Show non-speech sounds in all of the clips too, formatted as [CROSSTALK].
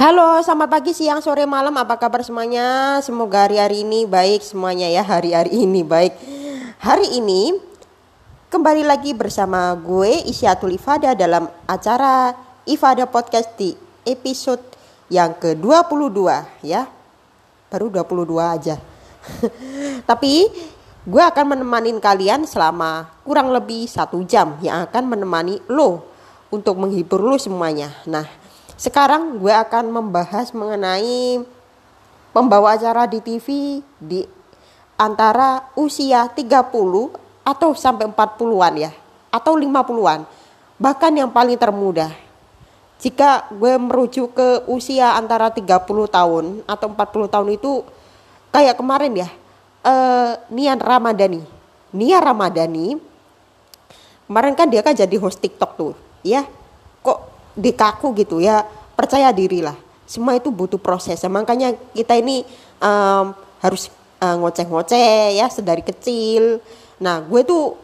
Halo, selamat pagi, siang, sore, malam. Apa kabar semuanya? Semoga hari-hari ini baik semuanya ya. Hari-hari ini baik. Hari ini kembali lagi bersama gue Isyatul Ifada dalam acara Ifada Podcast di episode yang ke-22 ya. Baru 22 aja. [LAUGHS] Tapi gue akan menemani kalian selama kurang lebih satu jam yang akan menemani lo untuk menghibur lo semuanya. Nah, sekarang gue akan membahas mengenai pembawa acara di TV di antara usia 30 atau sampai 40-an ya atau 50-an bahkan yang paling termuda jika gue merujuk ke usia antara 30 tahun atau 40 tahun itu kayak kemarin ya uh, Nian Ramadhani. Nia Ramadhani kemarin kan dia kan jadi host TikTok tuh ya. Kok dikaku gitu ya percaya diri lah semua itu butuh proses. Makanya kita ini um, harus uh, ngoceh-ngoceh ya sedari kecil. Nah gue tuh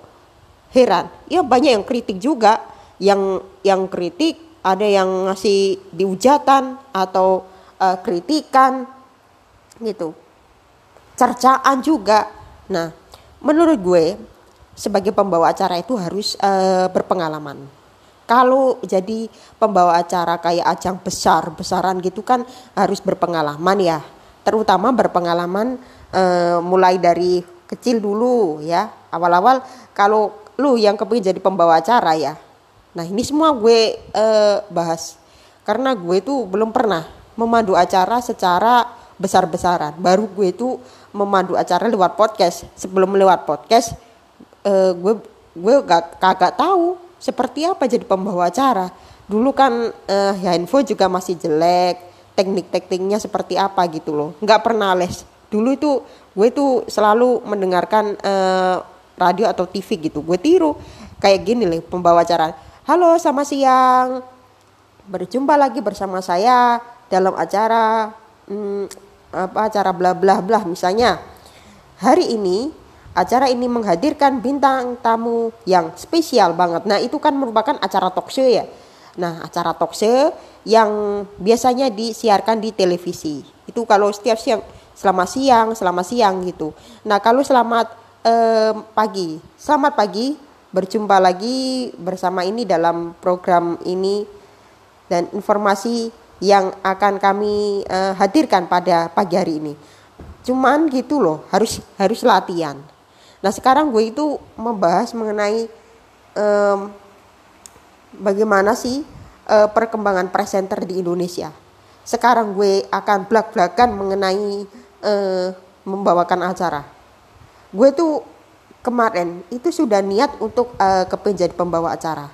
heran. Ya banyak yang kritik juga. Yang yang kritik ada yang ngasih diujatan atau uh, kritikan gitu. Cercaan juga. Nah menurut gue sebagai pembawa acara itu harus uh, berpengalaman kalau jadi pembawa acara kayak ajang besar besaran gitu kan harus berpengalaman ya. Terutama berpengalaman uh, mulai dari kecil dulu ya. Awal-awal kalau lu yang kepingin jadi pembawa acara ya. Nah ini semua gue uh, bahas. Karena gue tuh belum pernah memandu acara secara besar-besaran. Baru gue tuh memandu acara lewat podcast. Sebelum lewat podcast uh, gue gue gak kagak tahu seperti apa jadi pembawa acara? Dulu kan uh, ya info juga masih jelek teknik-tekniknya seperti apa gitu loh. Nggak pernah les. Dulu itu gue tuh selalu mendengarkan uh, radio atau TV gitu. Gue tiru. Kayak gini nih pembawa acara. Halo sama siang. Berjumpa lagi bersama saya dalam acara hmm, apa acara bla bla bla misalnya. Hari ini acara ini menghadirkan bintang tamu yang spesial banget. Nah, itu kan merupakan acara talk show ya. Nah, acara talk show yang biasanya disiarkan di televisi. Itu kalau setiap siang, selama siang, selama siang gitu. Nah, kalau selamat eh, pagi, selamat pagi, berjumpa lagi bersama ini dalam program ini dan informasi yang akan kami eh, hadirkan pada pagi hari ini. Cuman gitu loh, harus harus latihan Nah sekarang gue itu membahas mengenai um, bagaimana sih uh, perkembangan presenter di Indonesia. Sekarang gue akan belak-belakan mengenai uh, membawakan acara. Gue tuh kemarin itu sudah niat untuk uh, kepenjadi pembawa acara.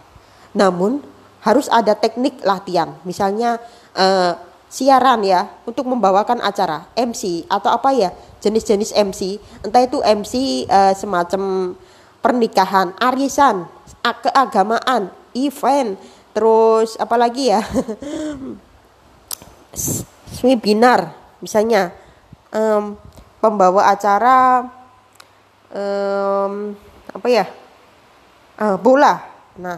Namun harus ada teknik latihan. Misalnya uh, siaran ya untuk membawakan acara MC atau apa ya jenis-jenis MC entah itu MC uh, eh, semacam pernikahan arisan keagamaan event terus apalagi ya? [LAUGHS] Webinar misalnya um, pembawa acara um, apa ya? Uh, bola. Nah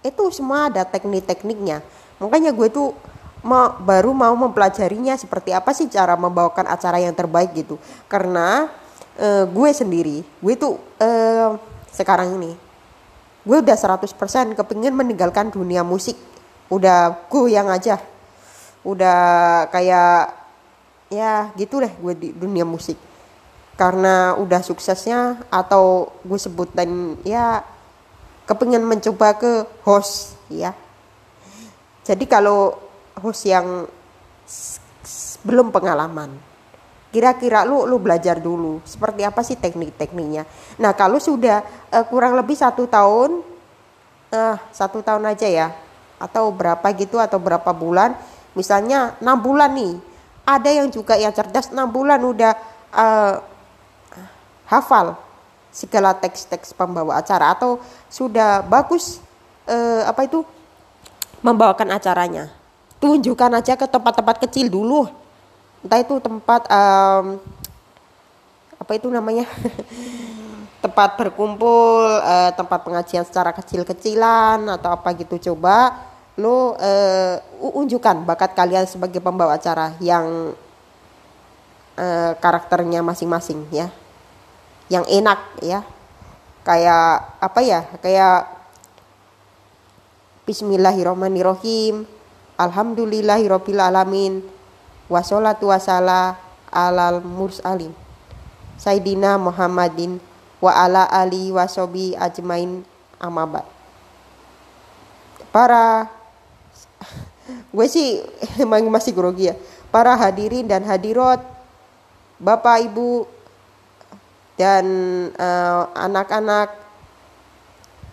itu semua ada teknik-tekniknya. Makanya gue tuh mau baru mau mempelajarinya seperti apa sih cara membawakan acara yang terbaik gitu. Karena uh, gue sendiri gue tuh uh, sekarang ini gue udah 100% kepingin meninggalkan dunia musik. Udah gue yang aja. Udah kayak ya gitu deh gue di dunia musik. Karena udah suksesnya atau gue sebutan ya kepingin mencoba ke host ya. Jadi kalau host yang belum pengalaman. Kira-kira lu lu belajar dulu seperti apa sih teknik-tekniknya. Nah kalau sudah uh, kurang lebih satu tahun, uh, satu tahun aja ya, atau berapa gitu atau berapa bulan, misalnya enam bulan nih, ada yang juga yang cerdas enam bulan udah uh, hafal segala teks-teks pembawa acara atau sudah bagus uh, apa itu membawakan acaranya tunjukkan aja ke tempat-tempat kecil dulu. Entah itu tempat um, apa itu namanya? [LAUGHS] Tempat berkumpul uh, tempat pengajian secara kecil-kecilan atau apa gitu. Coba lo uh, unjukkan bakat kalian sebagai pembawa acara yang uh, karakternya masing-masing ya. Yang enak ya. Kayak apa ya? Kayak Bismillahirrahmanirrahim Alhamdulillahirabbil alamin. Wassalatu wassala alal mursalin. Sayyidina Muhammadin wa ala ali wasobi ajmain. Amabad para [LAUGHS] gue sih [LAUGHS] emang masih grogi ya. Para hadirin dan hadirat bapak ibu dan eh, anak-anak uh,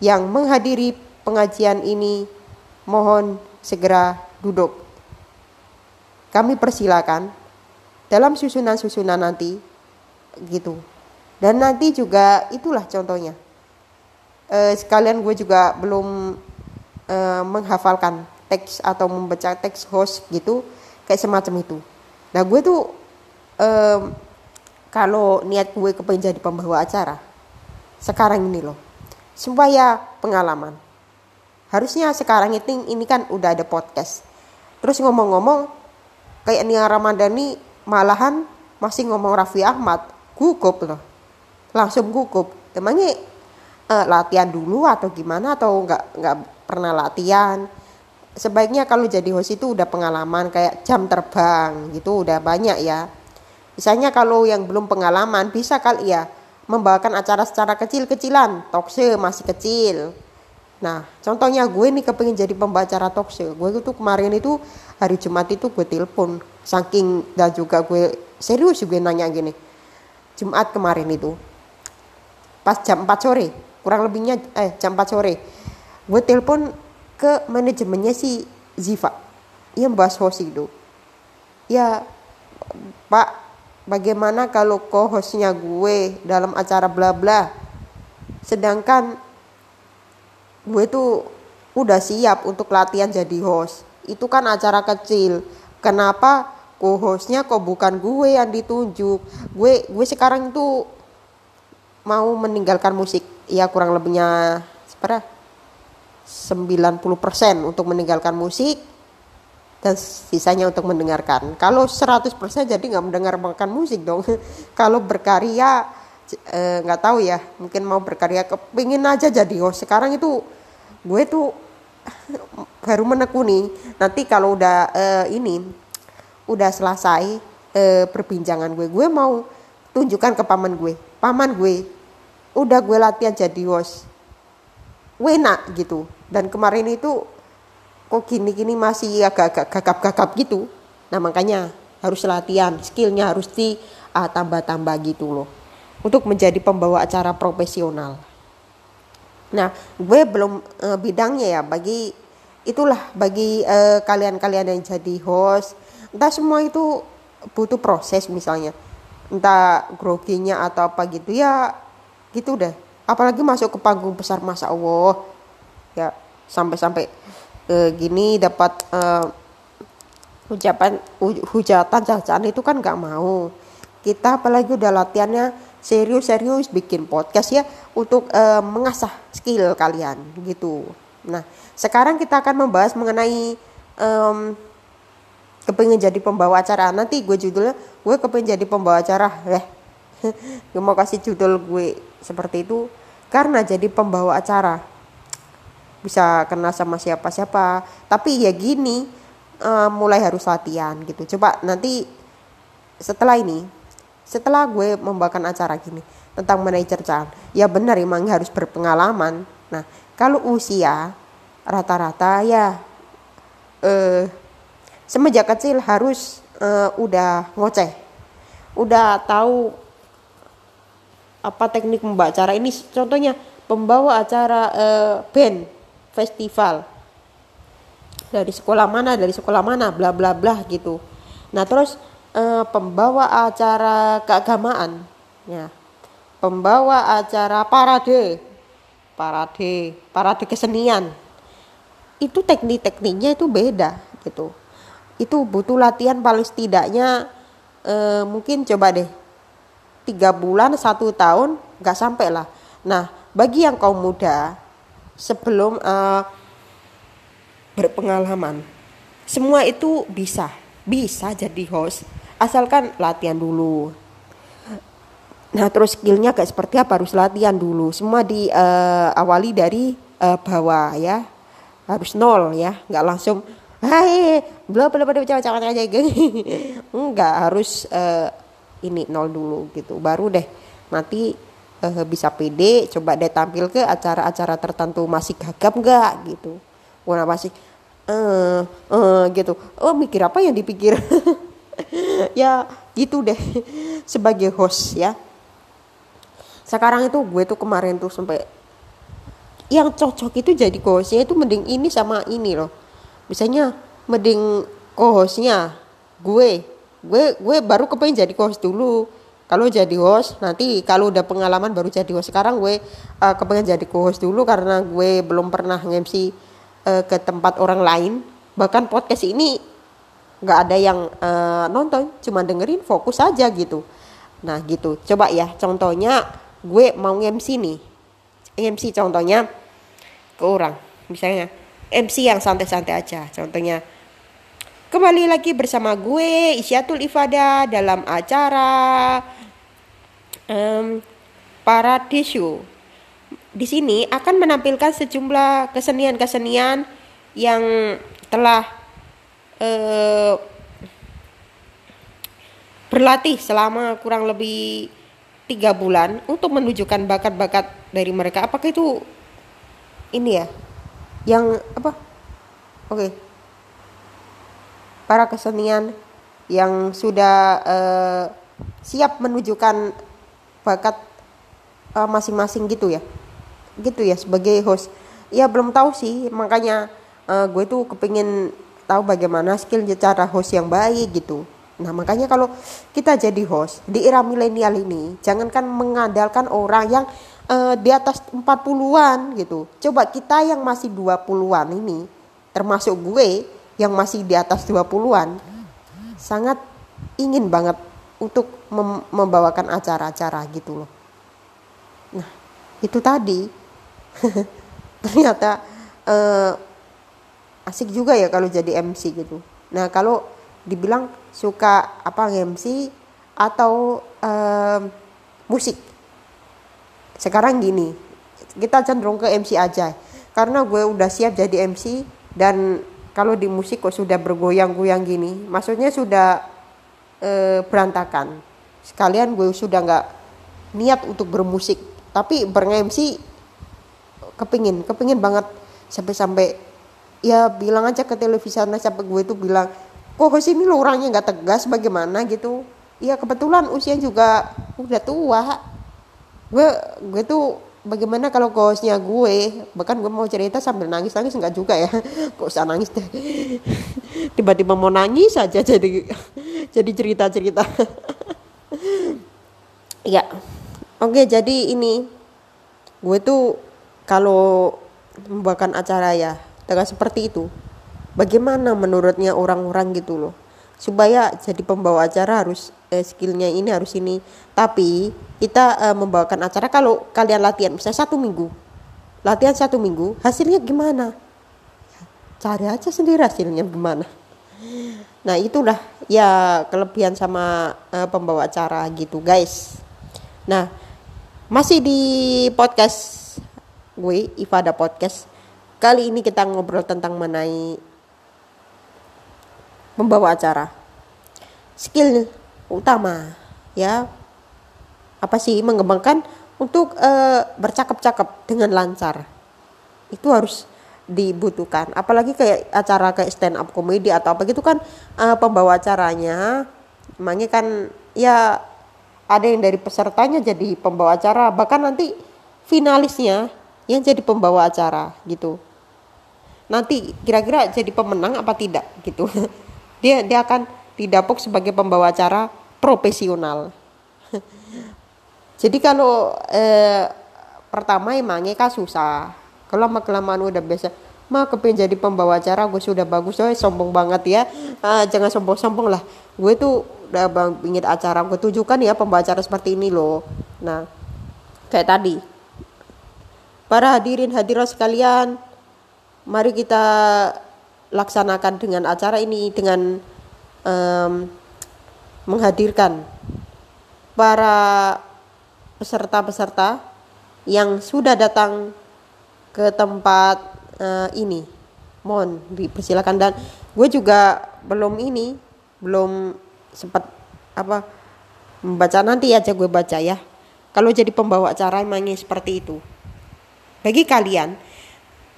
yang menghadiri pengajian ini mohon segera duduk. Kami persilakan dalam susunan-susunan nanti gitu. Dan nanti juga itulah contohnya. Uh, sekalian gue juga belum uh, menghafalkan teks atau membaca teks host gitu kayak semacam itu. Nah gue tuh um, kalau niat gue kepengen jadi pembawa acara sekarang ini loh supaya pengalaman harusnya sekarang itu ini kan udah ada podcast terus ngomong-ngomong kayak Nia Ramadhani malahan masih ngomong Raffi Ahmad gugup loh. Langsung gugup. Emangnya uh, latihan dulu atau gimana? Atau nggak nggak pernah latihan? Sebaiknya kalau jadi host itu udah pengalaman kayak jam terbang gitu udah banyak ya. Misalnya kalau yang belum pengalaman bisa kali ya membawakan acara secara kecil-kecilan, talkshow masih kecil. Nah, contohnya gue nih kepingin jadi pembawa acara talkshow. Gue itu kemarin itu hari Jumat itu gue telepon, saking dan juga gue serius gue nanya gini. Jumat kemarin itu pas jam 4 sore, kurang lebihnya eh jam 4 sore. Gue telepon ke manajemennya si Ziva yang bahas host itu. Ya, Pak Bagaimana kalau co-hostnya gue dalam acara bla bla, sedangkan gue tuh udah siap untuk latihan jadi host. Itu kan acara kecil. Kenapa co-hostnya kok bukan gue yang ditunjuk? Gue gue sekarang tuh mau meninggalkan musik. Ya kurang lebihnya seberapa? 90% untuk meninggalkan musik dan sisanya untuk mendengarkan. Kalau 100% jadi nggak mendengarkan musik dong. [LAUGHS] Kalau berkarya nggak eh, tahu ya, mungkin mau berkarya kepingin aja jadi host. Sekarang itu gue tuh [LAUGHS] baru menekuni. Nanti kalau udah eh, ini udah selesai eh, perbincangan gue, gue mau tunjukkan ke paman gue. Paman gue udah gue latihan jadi host. Wena gitu. Dan kemarin itu kok gini-gini masih agak-agak gagap-gagap gitu. Nah makanya harus latihan, skillnya harus di uh, tambah-tambah gitu loh. Untuk menjadi pembawa acara profesional. Nah gue belum uh, bidangnya ya bagi itulah bagi kalian kalian-kalian yang jadi host. Entah semua itu butuh proses misalnya. Entah groginya atau apa gitu ya gitu deh. Apalagi masuk ke panggung besar masa Allah. Ya sampai-sampai e, gini dapat e, ucapan hujatan cacaan itu kan nggak mau kita apalagi udah latihannya serius-serius bikin podcast ya untuk e, mengasah skill kalian gitu. Nah sekarang kita akan membahas mengenai um, kepingin jadi pembawa acara. Nanti gue judulnya gue kepingin jadi pembawa acara. Eh [LAUGHS] gue mau kasih judul gue seperti itu. Karena jadi pembawa acara. Bisa kenal sama siapa-siapa. Tapi ya gini uh, mulai harus latihan gitu. Coba nanti setelah ini setelah gue membawakan acara gini tentang mengenai cercaan ya benar emang harus berpengalaman. Nah kalau usia rata-rata ya uh, semenjak kecil harus uh, udah ngoceh. Udah tahu apa teknik membawa acara. Ini contohnya pembawa acara uh, band festival. Dari sekolah mana dari sekolah mana bla bla bla gitu. Nah terus eh, pembawa acara keagamaan. Ya. Pembawa acara parade. Parade parade kesenian. Itu teknik-tekniknya itu beda gitu. Itu butuh latihan paling setidaknya eh, mungkin coba deh tiga bulan satu tahun nggak sampai lah. Nah bagi yang kaum muda sebelum uh, berpengalaman semua itu bisa bisa jadi host asalkan latihan dulu nah terus skillnya kayak seperti apa harus latihan dulu semua diawali uh, dari uh, bawah ya harus nol ya nggak langsung hai bla bla bla baca baca aja enggak harus uh, ini nol dulu gitu baru deh nanti uh, bisa pede coba deh tampil ke acara-acara tertentu masih gagap enggak gitu warna masih eh uh, uh, gitu oh mikir apa yang dipikir [LAUGHS] ya gitu deh [LAUGHS] sebagai host ya. Sekarang itu gue tuh kemarin tuh sampai yang cocok itu jadi co-hostnya itu mending ini sama ini loh. Misalnya mending co-hostnya gue gue gue baru kepengen jadi co-host dulu. Kalau jadi host nanti kalau udah pengalaman baru jadi host. Sekarang gue uh, kepengen jadi co-host dulu karena gue belum pernah nge-MC uh, ke tempat orang lain. Bahkan podcast ini nggak ada yang uh, nonton cuma dengerin fokus aja gitu. Nah gitu. Coba ya contohnya gue mau MC nih. MC contohnya ke orang misalnya MC yang santai-santai aja. Contohnya kembali lagi bersama gue Isyatul Ifada dalam acara um, Paradiso di sini akan menampilkan sejumlah kesenian-kesenian yang telah uh, berlatih selama kurang lebih tiga bulan untuk menunjukkan bakat-bakat dari mereka. Apakah itu ini ya? Yang apa? Oke. Okay. para kesenian yang sudah uh, siap menunjukkan bakat eh, masing-masing gitu ya? Gitu ya sebagai host. Ya belum tahu sih. Makanya uh, gue tuh kepingin tahu bagaimana skill cara host yang baik gitu Nah, makanya kalau kita jadi host di era milenial ini, jangankan mengandalkan orang yang uh, di atas 40-an gitu. Coba kita yang masih 20-an ini, termasuk gue yang masih di atas 20-an, sangat ingin banget untuk mem membawakan acara-acara gitu loh. Nah, itu tadi [LAUGHS] ternyata uh, asik juga ya kalau jadi MC gitu. Nah, kalau dibilang suka apa MC atau um, musik? Sekarang gini kita cenderung ke MC aja. Karena gue udah siap jadi MC dan kalau di musik kok sudah bergoyang-goyang gini maksudnya sudah e, berantakan. Sekalian gue sudah nggak niat untuk bermusik tapi ber-MC kepingin kepingin banget. Sampai-sampai ya bilang aja ke televisi sana sampai gue tuh bilang kok oh, sini lo orangnya nggak tegas bagaimana? gitu. Ya kebetulan usia juga udah tua. Gue gue tuh bagaimana kalau kosnya gue bahkan gue mau cerita sambil nangis nangis nggak juga ya. [LAUGHS] Kok usah nangis deh? [LAUGHS] Tiba-tiba mau nangis saja jadi [LAUGHS] jadi cerita cerita ya oke jadi ini gue tuh kalau membuatkan acara ya dengan seperti itu. Bagaimana menurutnya orang-orang gitu loh? Supaya jadi pembawa acara harus eh, skillnya ini harus ini. Tapi kita eh, membawakan acara kalau kalian latihan misalnya satu minggu. Latihan satu minggu hasilnya gimana? Cari aja sendiri hasilnya gimana. Nah itulah ya kelebihan sama eh, pembawa acara gitu guys. Nah masih di podcast gue Ifada Podcast kali ini kita ngobrol tentang mengenai membawa acara. Skill utama ya apa sih mengembangkan untuk uh, bercakap-cakap dengan lancar. Itu harus dibutuhkan. Apalagi kayak acara kayak stand up comedy atau apa gitu kan uh, pembawa acaranya emangnya kan ya ada yang dari pesertanya jadi pembawa acara bahkan nanti finalisnya yang jadi pembawa acara gitu nanti kira-kira jadi pemenang apa tidak gitu. [LAUGHS] Dia dia akan didapuk sebagai pembawa acara profesional. [LAUGHS] Jadi kalau eh, pertama emangnya kan susah. Kalau lama kelamaan udah biasa mah kepingin jadi pembawa acara gue sudah bagus oh sombong banget ya. Uh, jangan sombong-sombong lah. Gue tuh udah bang ingin acara gue tujukan ya pembawa acara seperti ini loh. Nah kayak tadi. Para hadirin hadirat sekalian mari kita laksanakan dengan acara ini dengan um, menghadirkan para peserta-peserta yang sudah datang ke tempat uh, ini. Mohon dipersilakan. Dan gue juga belum ini belum sempat apa membaca. Nanti aja gue baca ya. Kalau jadi pembawa acara emangnya seperti itu. Bagi kalian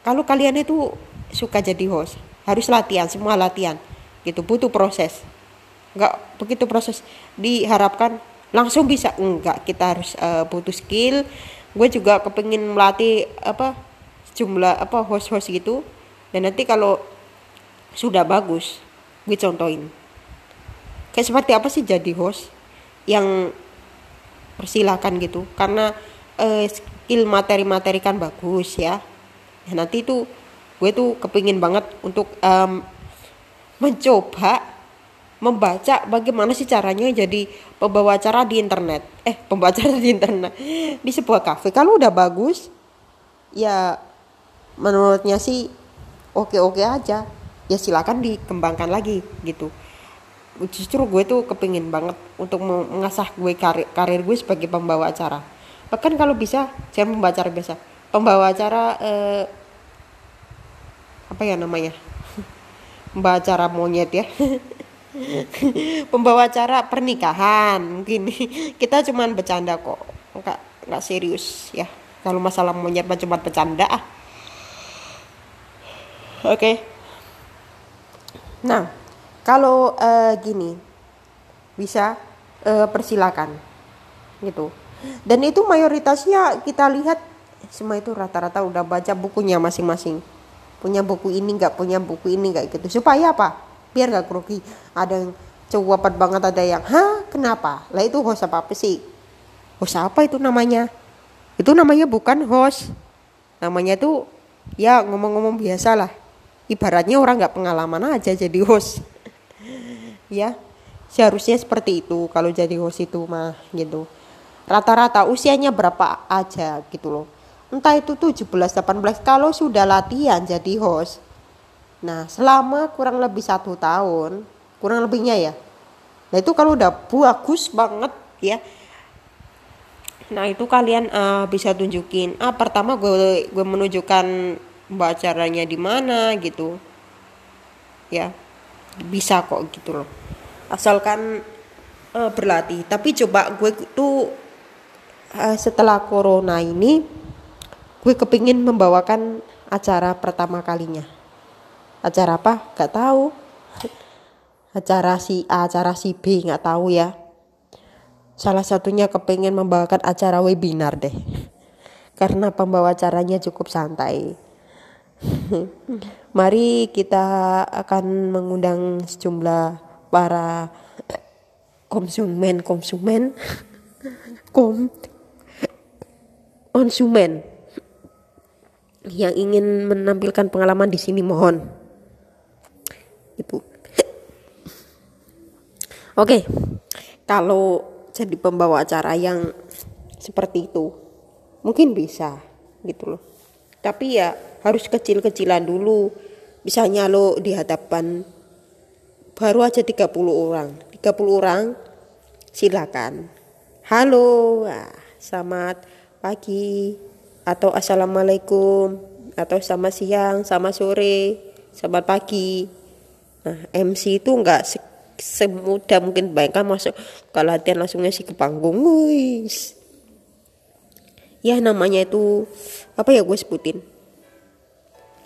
kalau kalian itu suka jadi host harus latihan semua latihan. Gitu butuh proses. Nggak begitu proses. Diharapkan langsung bisa. Enggak kita harus uh, butuh skill. Gue juga kepingin melatih apa jumlah apa host-host gitu. Dan nanti kalau sudah bagus gue contohin. Kayak seperti apa sih jadi host yang persilakan gitu? Karena uh, skill materi-materi kan bagus ya nah, nanti itu gue tuh kepingin banget untuk um, mencoba membaca bagaimana sih caranya jadi pembawa acara di internet. Eh pembawa acara di internet. Di sebuah kafe. Kalau udah bagus ya menurutnya sih oke-oke aja. Ya silakan dikembangkan lagi gitu. Justru gue tuh kepingin banget untuk mengasah gue karir, karir gue sebagai pembawa acara. Bahkan kalau bisa jangan pembawa acara biasa. Pembawa acara eh, apa ya namanya? Pembawa acara monyet ya. Pembawa acara pernikahan mungkin. Kita cuman bercanda kok. Nggak nggak serius ya. Kalau masalah monyet cuma bercanda ah. Oke. Okay. nah kalau uh, gini. Bisa uh, persilakan. Gitu. Dan itu mayoritasnya kita lihat semua itu rata-rata udah baca bukunya masing-masing punya buku ini nggak punya buku ini nggak gitu. Supaya apa? Biar nggak grogi. Ada yang cewapat banget ada yang hah? Kenapa? Lah itu host apa apa sih? Host apa itu namanya? Itu namanya bukan host. Namanya tuh ya ngomong-ngomong biasa lah. Ibaratnya orang nggak pengalaman aja jadi host. [LAUGHS] Ya seharusnya seperti itu kalau jadi host itu mah gitu. Rata-rata usianya berapa aja gitu loh entah itu 17 18 kalau sudah latihan jadi host. Nah selama kurang lebih satu tahun kurang lebihnya ya. Nah itu kalau udah bagus banget ya. Nah itu kalian uh, bisa tunjukin ah pertama gue gue menunjukkan mbak caranya di mana gitu. Ya bisa kok gitu loh. Asalkan uh, berlatih. Tapi coba gue tuh uh, setelah corona ini gue kepingin membawakan acara pertama kalinya. Acara apa? Gak tahu. Acara si A acara si B nggak tahu ya. Salah satunya kepingin membawakan acara webinar deh. [LAUGHS] Karena pembawa acaranya cukup santai. [LAUGHS] Mari kita akan mengundang sejumlah para konsumen konsumen. [LAUGHS] Kom konsumen yang ingin menampilkan pengalaman di sini mohon. Ibu. Oke. Kalau jadi pembawa acara yang seperti itu mungkin bisa gitu loh. Tapi ya harus kecil-kecilan dulu. Misalnya lo di hadapan baru aja 30 orang. 30 orang silakan. Halo. Selamat pagi atau assalamualaikum atau sama siang sama sore selamat pagi. Nah MC itu enggak se semudah mungkin bayangkan masuk kalau latihan langsung ngasih ke panggung guys ya namanya itu apa ya gue sebutin?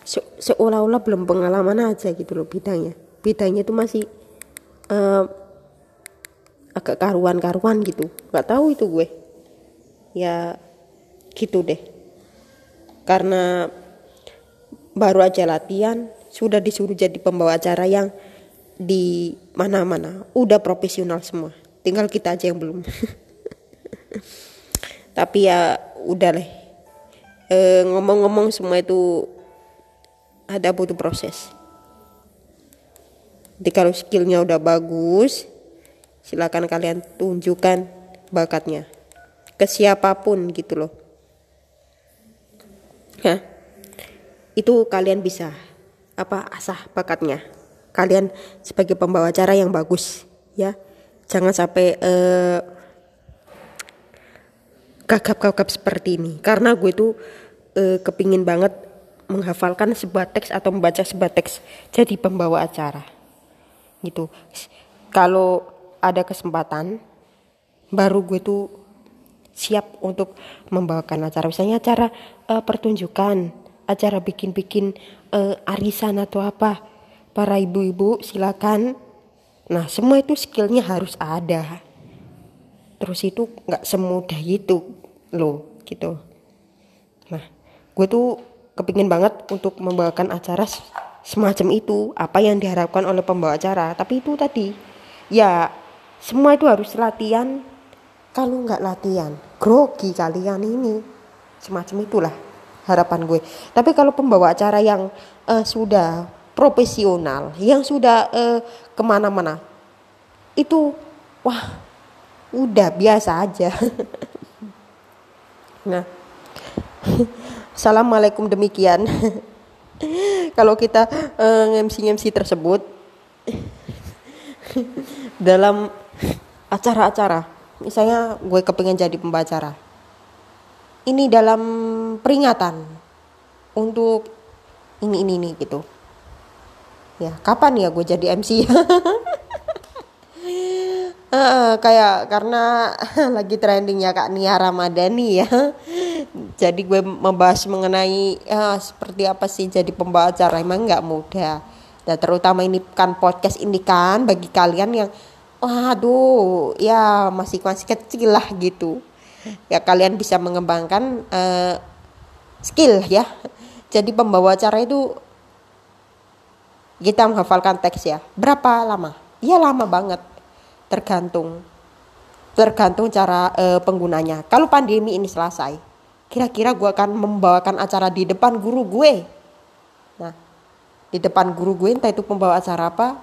Se seolah-olah belum pengalaman aja gitu loh bidangnya. Bidangnya itu masih uh, agak karuan-karuan gitu. Nggak tahu itu gue. Ya gitu deh karena baru aja latihan sudah disuruh jadi pembawa acara yang di mana-mana. Udah profesional semua. Tinggal kita aja yang belum. [LAUGHS] Tapi ya udah leh e, ngomong-ngomong semua itu ada butuh proses. Jadi kalau skillnya udah bagus silakan kalian tunjukkan bakatnya ke siapa pun gitu loh ya itu kalian bisa apa asah bakatnya. Kalian sebagai pembawa acara yang bagus ya. Jangan sampai uh, gagap-gagap seperti ini. Karena gue tuh uh, kepingin banget menghafalkan sebuah teks atau membaca sebuah teks jadi pembawa acara. Gitu. Kalau ada kesempatan baru gue tuh siap untuk membawakan acara. Misalnya acara uh, pertunjukan acara bikin-bikin uh, arisan atau apa. Para ibu-ibu silakan. Nah semua itu skillnya harus ada. Terus itu nggak semudah itu loh gitu. Nah gue tuh kepingin banget untuk membawakan acara semacam itu apa yang diharapkan oleh pembawa acara. Tapi itu tadi ya semua itu harus latihan kalau nggak latihan grogi kalian ini. Semacam itulah harapan gue. Tapi kalau pembawa acara yang uh, sudah profesional yang sudah uh, ke mana-mana itu wah udah biasa aja. [LAUGHS] Nah [LAUGHS] assalamualaikum demikian. [LAUGHS] Kalau kita uh, ngemsi ngemsi tersebut dalam acara-acara misalnya gue kepengen jadi pembacara. Ini dalam peringatan untuk ini ini ini gitu. Ya kapan ya gue jadi MC uh, [LAUGHS] kayak karena [LAUGHS] lagi trendingnya kak Nia Ramadhani ya. Jadi gue membahas mengenai ya, seperti apa sih jadi pembawa acara emang nggak mudah. Dan terutama ini kan podcast ini kan bagi kalian yang waduh ya masih masih kecil lah gitu ya kalian bisa mengembangkan uh, skill ya jadi pembawa acara itu kita menghafalkan teks ya. Berapa lama? Ya lama banget. Tergantung tergantung cara uh, penggunanya. Kalau pandemi ini selesai, kira-kira gue akan membawakan acara di depan guru gue. Nah, di depan guru gue entah itu pembawa acara apa,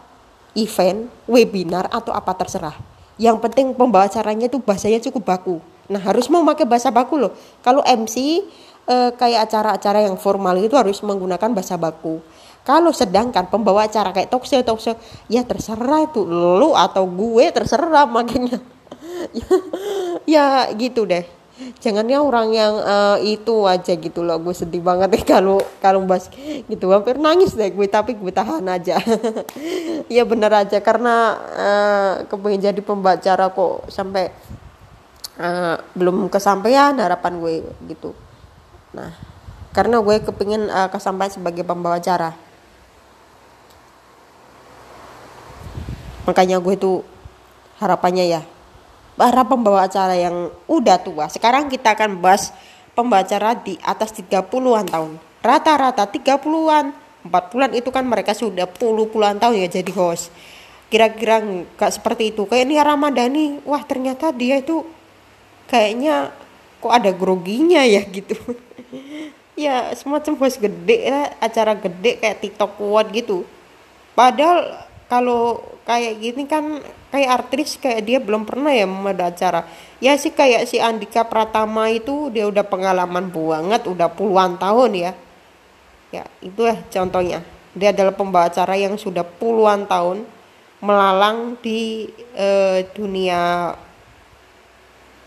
event, webinar atau apa terserah. Yang penting pembawa acaranya itu bahasanya cukup baku. Nah, harus mau pakai bahasa baku loh. Kalau MC uh, kayak acara-acara yang formal itu harus menggunakan bahasa baku. Kalau sedangkan pembawa acara kayak talk show, talk show, ya terserah itu lu atau gue terserah makanya. [LAUGHS] ya gitu deh. Jangannya orang yang uh, itu aja gitu loh. Gue sedih banget deh [LAUGHS] kalau kalau bahas gitu hampir nangis deh gue tapi gue tahan aja. [LAUGHS] ya bener aja karena uh, kepengen jadi pembacara kok sampai uh, belum kesampaian harapan gue gitu. Nah, karena gue kepingin uh, kesampaian sebagai pembawa acara. makanya gue tuh harapannya ya para pembawa acara yang udah tua. Sekarang kita akan bahas pembawa acara di atas 30-an tahun. Rata-rata 30-an 4 bulan itu kan mereka sudah puluh puluhan tahun ya jadi host. Kira-kira nggak seperti itu. Kayak ini Ramadhani wah ternyata dia itu kayaknya kok ada groginya ya gitu. [LAUGHS] Ya semacam host gede lah acara gede kayak TikTok kuat gitu. Padahal kalau kayak gini kan kayak artis kayak dia belum pernah ya memadu acara. Ya sih kayak si Andika Pratama itu dia udah pengalaman banget udah puluhan tahun ya. Ya itu ya contohnya. Dia adalah pembawa acara yang sudah puluhan tahun melalang di uh, dunia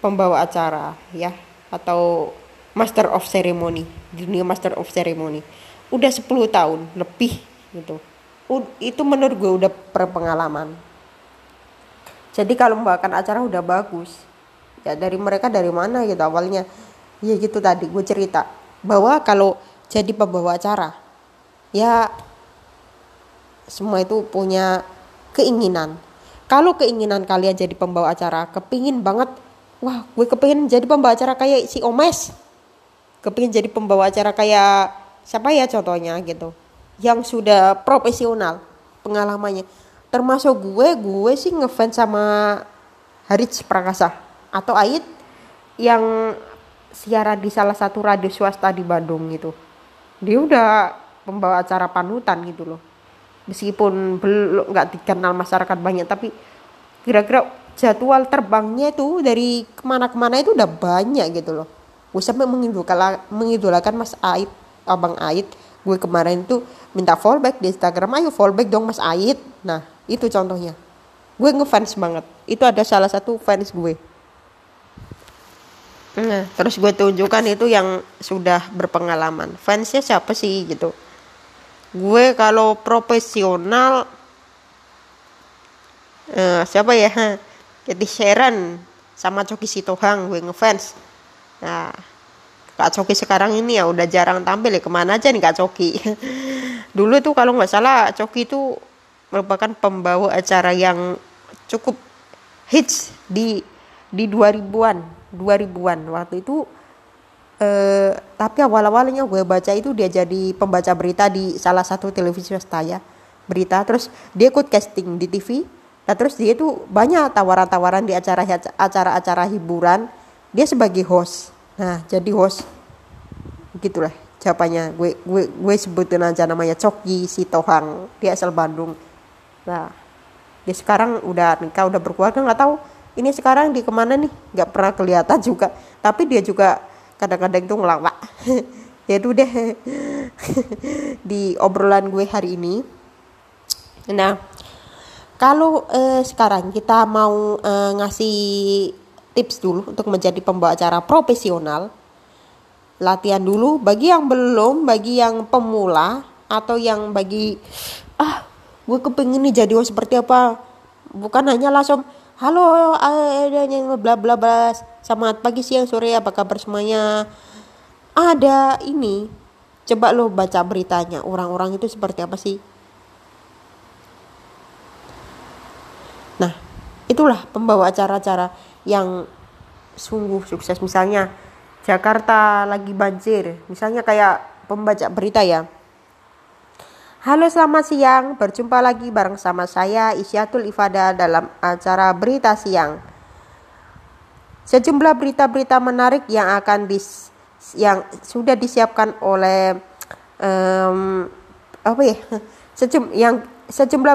pembawa acara ya. Atau master of ceremony dunia master of ceremony. Udah 10 tahun lebih gitu itu menurut gue udah berpengalaman jadi kalau membawakan acara udah bagus. Ya dari mereka dari mana gitu awalnya. Ya gitu tadi gue cerita. Bahwa kalau jadi pembawa acara ya semua itu punya keinginan. Kalau keinginan kalian jadi pembawa acara kepingin banget wah gue kepingin jadi pembawa acara kayak si Omes. Kepingin jadi pembawa acara kayak siapa ya contohnya gitu yang sudah profesional pengalamannya. Termasuk gue gue sih ngefans sama Haris Prakasa atau Ait yang siaran di salah satu radio swasta di Bandung gitu. Dia udah pembawa acara panutan gitu loh. Meskipun belum nggak dikenal masyarakat banyak tapi kira-kira jadwal terbangnya itu dari ke mana-kemana itu udah banyak gitu loh. Gue sampai mengidolakan mengidolakan Mas Ait Abang Ait gue kemarin tuh minta fallback di Instagram. Ayo fallback dong Mas Ait nah itu contohnya. Gue ngefans banget. Itu ada salah satu fans gue. Nah terus gue tunjukkan itu yang sudah berpengalaman. Fansnya siapa sih gitu. Gue kalau profesional uh, siapa ya? [LAUGHS] Jadi Sharon sama Coki Sitohang gue ngefans. Nah Kak Coki sekarang ini ya udah jarang tampil ya ke mana aja nih Kak Coki? [LAUGHS] Dulu tuh kalau nggak salah Coki itu merupakan pembawa acara yang cukup hits di di 2000-an 2000-an waktu itu eh, tapi awal-awalnya gue baca itu dia jadi pembaca berita di salah satu televisi swasta ya berita. Terus dia ikut casting di TV nah terus dia itu banyak tawaran-tawaran di acara acara-acara hiburan. Dia sebagai host nah jadi host. Gitulah jawabannya gue gue gue sebutin aja namanya Coki si Tohang. Dia asal Bandung. Nah dia sekarang udah nikah udah berkeluarga nggak tahu ini sekarang di ke mana nih. Nggak pernah kelihatan juga. Tapi dia juga kadang-kadang itu ngelawak. [LAUGHS] Ya itu deh. [LAUGHS] Di obrolan gue hari ini. Nah kalau eh, sekarang kita mau eh, ngasih tips dulu untuk menjadi pembawa acara profesional. Latihan dulu bagi yang belum, bagi yang pemula atau yang bagi ah gue kepingin nih jadi seperti apa. Bukan hanya langsung halo ada yang bla bla bla selamat pagi siang sore apa kabar semuanya. Ada ini coba lo baca beritanya orang-orang itu seperti apa sih Nah, itulah pembawa acara-acara yang sungguh sukses. Misalnya Jakarta lagi banjir. Misalnya kayak pembaca berita ya. Halo selamat siang. Berjumpa lagi bareng sama saya Isyatul Ifada dalam acara berita siang. Sejumlah berita-berita menarik yang akan dis yang sudah disiapkan oleh um, apa ya? [LAUGHS] Sejum yang sejumlah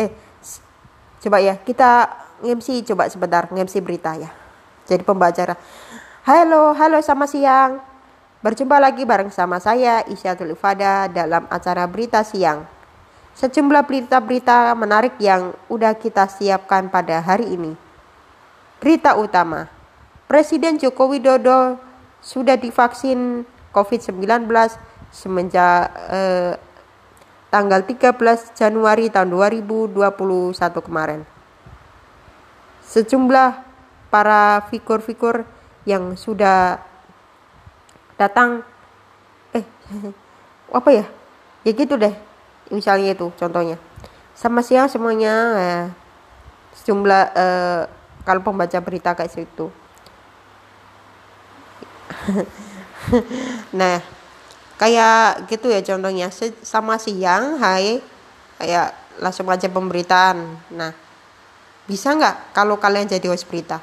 eh coba ya kita MC coba sebentar MC berita ya. Jadi pembaca halo halo sama siang. Berjumpa lagi bareng sama saya Isyatul Ifada dalam acara berita siang. Sejumlah berita-berita menarik yang udah kita siapkan pada hari ini. Berita utama. Presiden Joko Widodo sudah divaksin COVID-19 semenjak eh, tanggal 13 Januari tahun 2021 kemarin sejumlah para figur-figur yang sudah datang. Eh [LAUGHS] apa ya? Ya gitu deh misalnya itu contohnya. Sama siang semuanya. Ya, sejumlah eh, kalau pembaca berita kayak situ. [LAUGHS] Nah kayak gitu ya contohnya. Sama siang hai. Kayak langsung aja pemberitaan. Nah bisa nggak kalau kalian jadi host berita?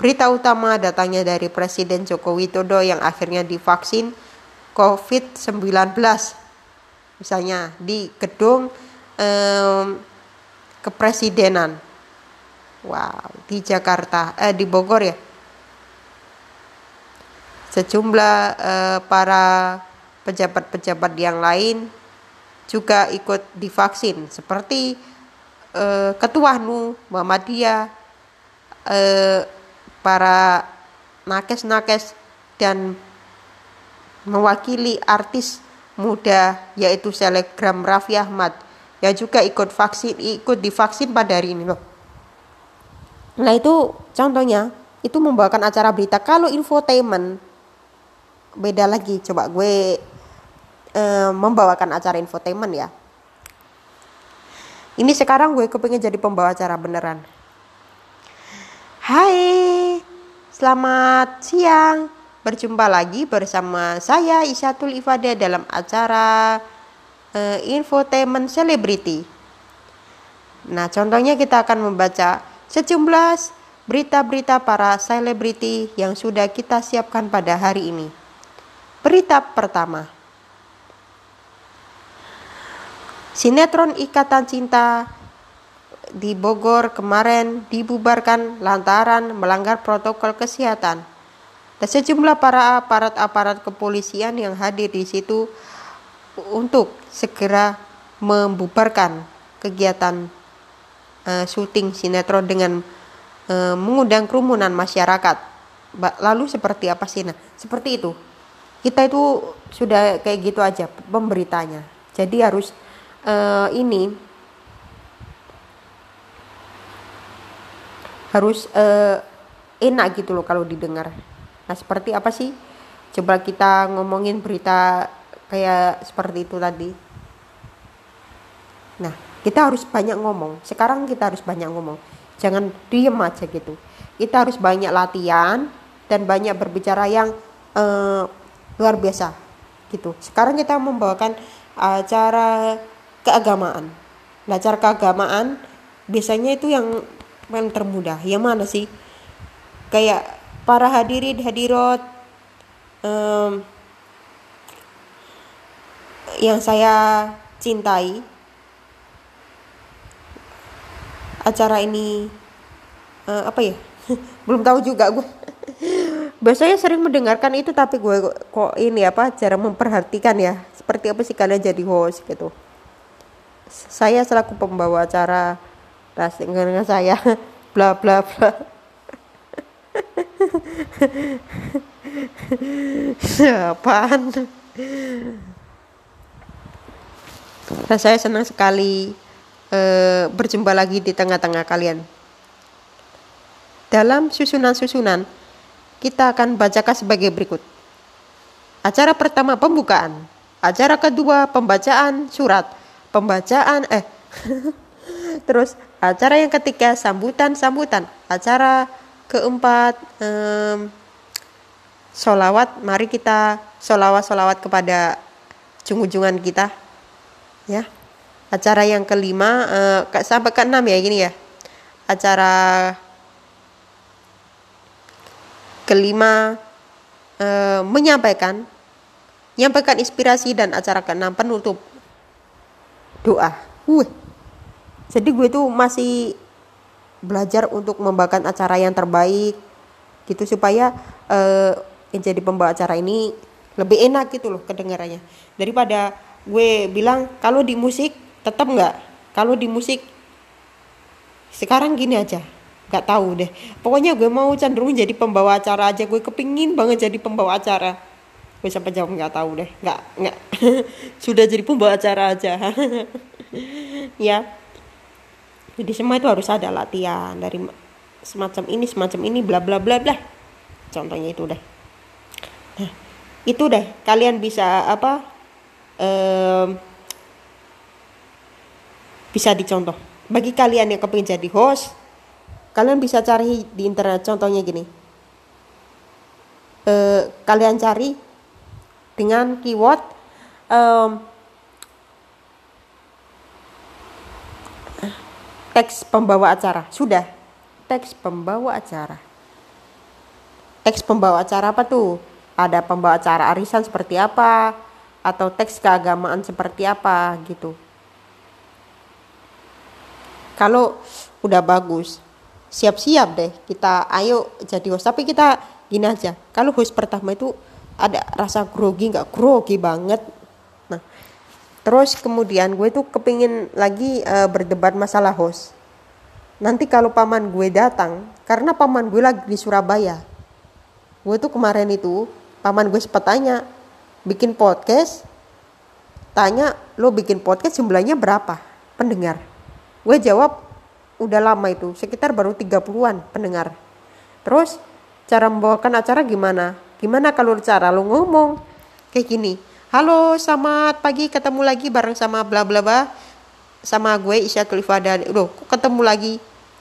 Berita utama datangnya dari Presiden Joko Widodo yang akhirnya divaksin COVID-19. Misalnya di gedung um, kepresidenan. Wow, di Jakarta, eh di Bogor ya. Sejumlah uh, para pejabat-pejabat yang lain juga ikut divaksin seperti eh, ketua Nu Muhammadiyah eh, para nakes-nakes dan mewakili artis muda yaitu selegram Raffi Ahmad yang juga ikut vaksin ikut divaksin pada hari ini loh. Nah itu contohnya itu membawakan acara berita. Kalau infotainment beda lagi. Coba gue eh, membawakan acara infotainment ya ini sekarang gue kepingin jadi pembawa acara beneran. Hai, selamat siang. Berjumpa lagi bersama saya Isyatul Ifada dalam acara uh, Infotainment Celebrity. Nah, contohnya kita akan membaca sejumlah berita-berita para selebriti yang sudah kita siapkan pada hari ini. Berita pertama. Sinetron Ikatan Cinta di Bogor kemarin dibubarkan lantaran melanggar protokol kesehatan. Dan sejumlah para aparat-aparat kepolisian yang hadir di situ untuk segera membubarkan kegiatan uh, syuting sinetron dengan uh, mengundang kerumunan masyarakat. Lalu seperti apa sih? Nah, seperti itu. Kita itu sudah kayak gitu aja pemberitanya. Jadi harus uh, ini harus uh, enak gitu loh kalau didengar. Nah, seperti apa sih? Coba kita ngomongin berita kayak seperti itu tadi. Nah, kita harus banyak ngomong. Sekarang kita harus banyak ngomong. Jangan diem aja gitu. Kita harus banyak latihan dan banyak berbicara yang uh, luar biasa gitu. Sekarang kita membawakan acara keagamaan. Acara keagamaan biasanya itu yang paling termudah. Yang mana sih? Kayak para hadirin hadirat um, yang saya cintai acara ini uh, apa ya [LAUGHS] belum tahu juga gue [LAUGHS] biasanya sering mendengarkan itu tapi gue kok ini apa cara memperhatikan ya seperti apa sih kalian jadi host gitu saya selaku pembawa acara tas dengan saya [LAUGHS] bla bla bla [LAUGHS] Apaan? Nah, saya senang sekali uh, berjumpa lagi di tengah-tengah kalian. Dalam susunan-susunan, kita akan bacakan sebagai berikut. Acara pertama pembukaan, acara kedua pembacaan surat, pembacaan eh [LAUGHS] terus acara yang ketiga sambutan-sambutan, acara keempat um, solawat mari kita solawat solawat kepada junjungan kita ya. Acara yang kelima uh, sampai ke enam ya gini ya. Acara kelima uh, menyampaikan menyampaikan inspirasi dan acara keenam penutup doa. Uh jadi gue tuh masih belajar untuk membawakan acara yang terbaik gitu supaya uh, yang jadi pembawa acara ini lebih enak gitu loh kedengarannya. Daripada gue bilang kalau di musik tetap nggak? Kalau di musik sekarang gini aja. Nggak tahu deh. Pokoknya gue mau cenderung jadi pembawa acara aja. Gue kepingin banget jadi pembawa acara gue sampai jawab nggak tahu deh. Nggak nggak. [LAUGHS] Sudah jadi pembawa acara aja. [LAUGHS] Ya. Jadi semua itu harus ada latihan dari semacam ini semacam ini bla bla bla bla. Contohnya itu deh. Nah itu deh. Kalian bisa apa um, bisa dicontoh. Bagi kalian yang kepingin jadi host kalian bisa cari di internet. Contohnya gini. Uh, kalian cari dengan keyword um, teks pembawa acara. Sudah. Teks pembawa acara. Teks pembawa acara apa tuh? Ada pembawa acara arisan seperti apa? Atau teks keagamaan seperti apa? Gitu. Kalau udah bagus, siap-siap deh. Kita ayo jadi host. Tapi kita gini aja, kalau host pertama itu ada rasa grogi nggak grogi banget. Nah, terus kemudian gue tuh kepingin lagi uh, berdebat masalah host. Nanti kalau paman gue datang, karena paman gue lagi di Surabaya, gue tuh kemarin itu paman gue sempat tanya bikin podcast? Tanya lo bikin podcast jumlahnya berapa pendengar? Gue jawab udah lama itu sekitar baru 30-an pendengar. Terus cara membawakan acara gimana gimana kalau cara lo ngomong kayak gini halo selamat pagi ketemu lagi bareng sama bla bla bla sama gue Isya Tulifada loh ketemu lagi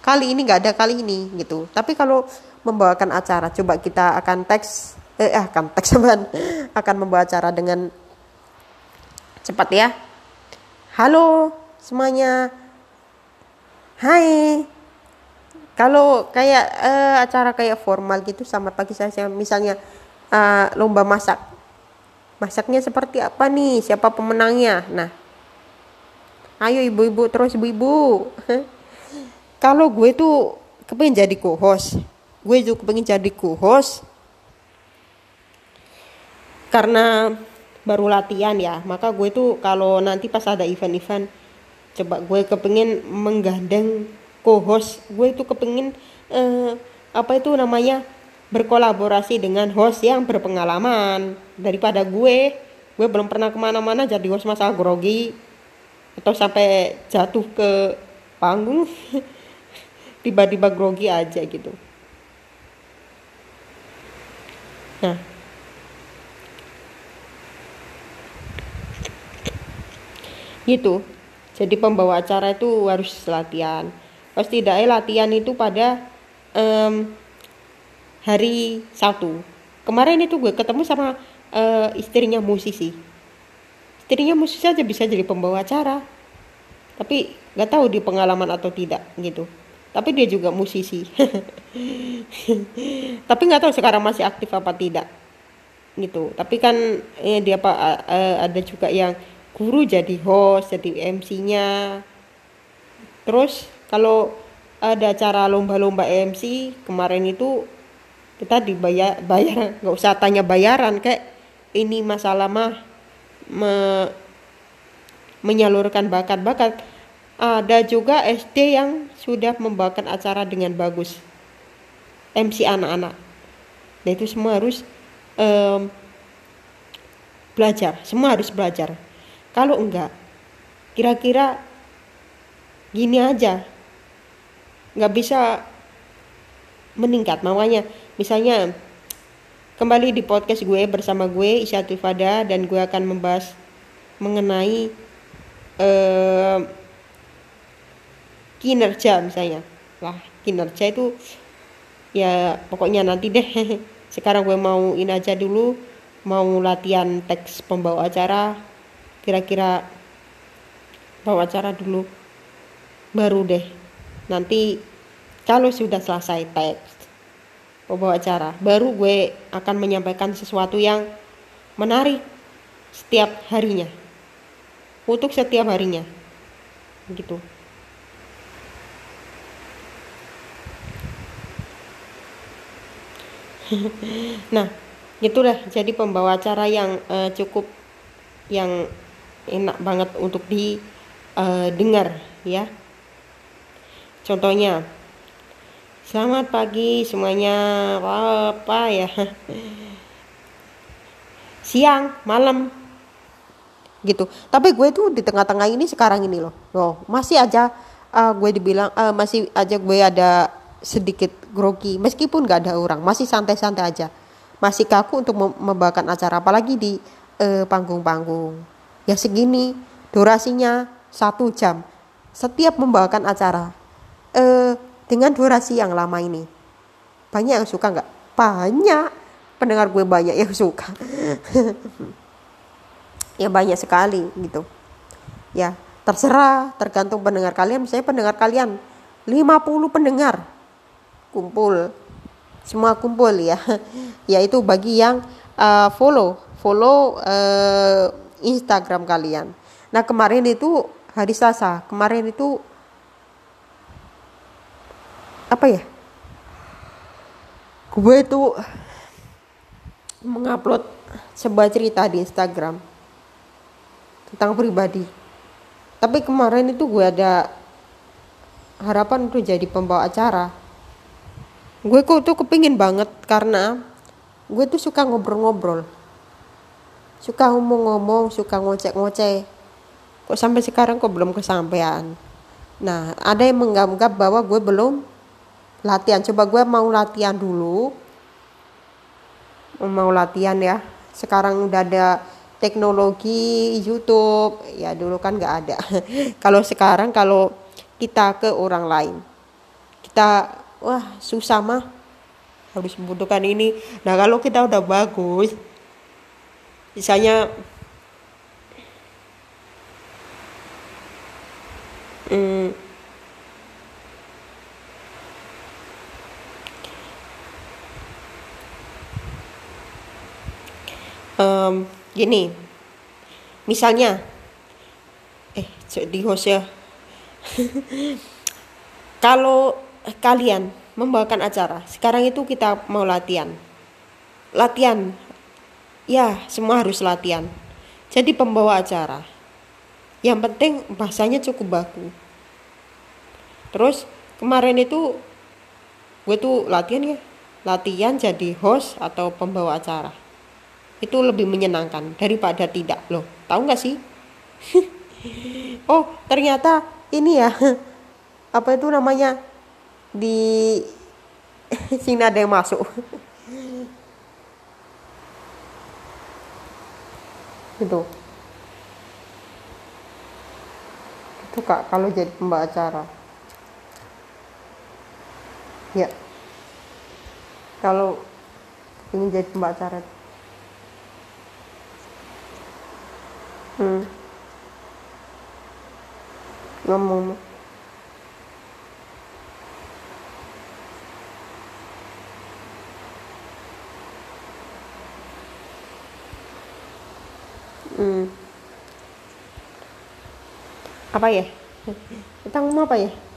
kali ini nggak ada kali ini gitu tapi kalau membawakan acara coba kita akan teks eh akan ah, teks [LAUGHS] akan membawa acara dengan cepat ya. Halo semuanya. Hai. Kalau kayak uh, acara kayak formal gitu sama pagi saya misalnya uh, lomba masak. Masaknya seperti apa nih? Siapa pemenangnya? Nah. Ayo ibu-ibu terus ibu-ibu. [LAUGHS] Kalau gue tuh kepengen jadi co-host. Gue juga kepengen jadi co-host karena baru latihan ya maka gue tuh kalau nanti pas ada event-event coba gue kepingin menggandeng co-host gue itu kepingin uh, apa itu namanya berkolaborasi dengan host yang berpengalaman. Daripada gue gue belum pernah ke mana-mana jadi host masalah grogi. Atau sampai jatuh ke panggung [LAUGHS] tiba-tiba grogi aja gitu. Nah. Gitu. Jadi pembawa acara itu harus latihan. Pasti tidak latihan itu pada um, hari Sabtu. Kemarin itu gue ketemu sama uh, istrinya musisi. Istrinya musisi aja bisa jadi pembawa acara. Tapi nggak tahu di pengalaman atau tidak gitu. Tapi dia juga musisi. [LAUGHS] Tapi nggak tahu sekarang masih aktif apa tidak gitu. Tapi kan eh, dia apa uh, ada juga yang guru jadi host jadi MC-nya terus kalau ada acara lomba-lomba MC kemarin itu kita dibayar bayar nggak usah tanya bayaran kayak ini masalah mah me, menyalurkan bakat-bakat. Ada juga SD yang sudah membawakan acara dengan bagus. MC anak-anak. Nah itu semua harus um, belajar. Semua harus belajar. Kalau enggak, kira-kira gini aja, nggak bisa meningkat. Makanya, misalnya kembali di podcast gue bersama gue Isya Tifada dan gue akan membahas mengenai uh, kinerja misalnya. Lah, kinerja itu ya pokoknya nanti deh. [LAUGHS] Sekarang gue mau ini aja dulu, mau latihan teks pembawa acara kira-kira bawa acara dulu baru deh nanti kalau sudah selesai teks bawa acara. Baru gue akan menyampaikan sesuatu yang menarik setiap harinya. Untuk setiap harinya. Gitu. [LAUGHS] Nah itulah jadi pembawa acara yang uh, cukup yang enak banget untuk didengar eh, uh, ya. Contohnya, selamat pagi semuanya, apa ya? Siang, malam, gitu. Tapi gue tuh di tengah-tengah ini sekarang ini loh, loh masih aja uh, gue dibilang uh, masih aja gue ada sedikit grogi, meskipun gak ada orang, masih santai-santai aja, masih kaku untuk membawakan acara, apalagi di panggung-panggung. Uh, ya segini durasinya satu jam setiap membawakan acara eh, dengan durasi yang lama ini. Banyak yang suka nggak? Banyak. Pendengar gue banyak yang suka. [LAUGHS] Ya banyak sekali gitu. Ya terserah tergantung pendengar kalian. Misalnya pendengar kalian 50 pendengar. Kumpul. Semua kumpul ya. [LAUGHS] Yaitu bagi yang uh, follow. Follow uh, Instagram kalian. Nah kemarin itu hari Selasa, kemarin itu apa ya? Gue itu mengupload sebuah cerita di Instagram tentang pribadi. Tapi kemarin itu gue ada harapan untuk jadi pembawa acara. Gue kok tuh kepingin banget karena gue tuh suka ngobrol-ngobrol suka ngomong-ngomong suka ngocek-ngoceh kok sampai sekarang kok belum kesampaian nah ada yang menganggap bahwa gue belum latihan. Coba gue mau latihan dulu. Mau latihan ya. Sekarang udah ada teknologi YouTube. Ya dulu kan nggak ada. [LAUGHS] Kalau sekarang kalau kita ke orang lain kita wah susah mah. Harus membutuhkan ini. Nah kalau kita udah bagus misalnya um, gini. Misalnya eh di host ya. [LAUGHS] Kalau kalian membawakan acara sekarang itu kita mau latihan. Latihan. Ya semua harus latihan. Jadi pembawa acara. Yang penting bahasanya cukup baku. Terus kemarin itu gue tuh latihan ya. Latihan jadi host atau pembawa acara itu lebih menyenangkan daripada tidak loh. Tahu nggak sih? [LAUGHS] Oh ternyata ini ya. [LAUGHS] Apa itu namanya? Di [LAUGHS] sini ada yang masuk. Itu. Itu kak kalau jadi pembawa acara. Ya. Kalau ingin jadi pembawa acara hmm. ngomong hmm. apa ya kita ngomong apa ya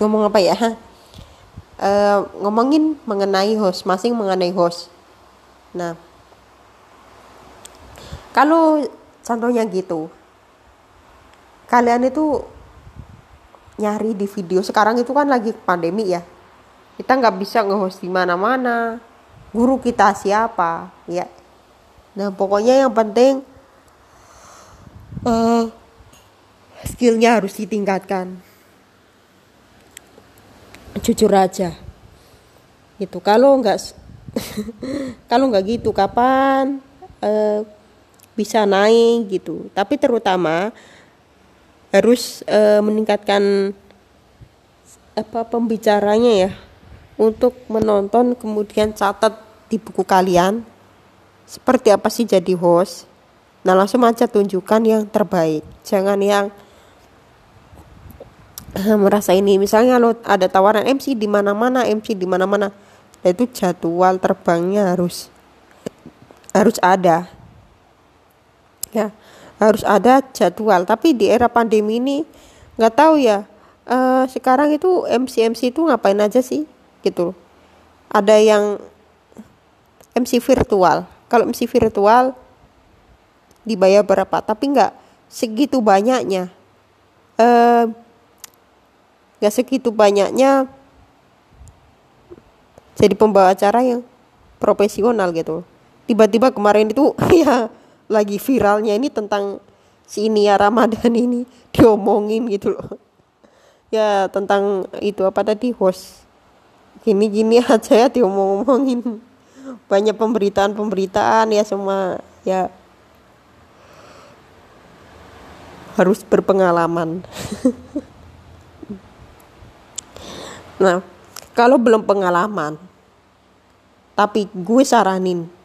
ngomong apa ya uh, ngomongin mengenai host masing mengenai host. Nah kalau contohnya gitu kalian itu nyari di video. Sekarang itu kan lagi pandemi ya. Kita nggak bisa nge-host di mana-mana. Guru kita siapa ya. Nah pokoknya yang penting uh, skillnya harus ditingkatkan jujur aja. Itu kalau nggak [LAUGHS] kalau nggak gitu kapan uh, bisa naik gitu. Tapi terutama harus uh, meningkatkan apa pembicaranya ya untuk menonton kemudian catat di buku kalian. Seperti apa sih jadi host? Nah langsung aja tunjukkan yang terbaik. Jangan yang merasa ini. Misalnya lo ada tawaran MC di mana-mana MC di mana-mana itu jadwal terbangnya harus harus ada. Ya harus ada jadwal. Tapi di era pandemi ini nggak tahu ya uh, sekarang itu MC MC itu ngapain aja sih gitu ada yang MC virtual. Kalau MC virtual dibayar berapa? Tapi nggak segitu banyaknya. Uh, nggak segitu banyaknya jadi pembawa acara yang profesional gitu. Tiba-tiba kemarin itu [LAUGHS] ya lagi viralnya ini tentang si ini ya Ramadan ini [LAUGHS] diomongin gitu loh. Ya tentang itu apa tadi host. Gini-gini [LAUGHS] aja ya diomong-omongin. Banyak pemberitaan-pemberitaan ya semua ya. Harus berpengalaman nah kalau belum pengalaman tapi gue saranin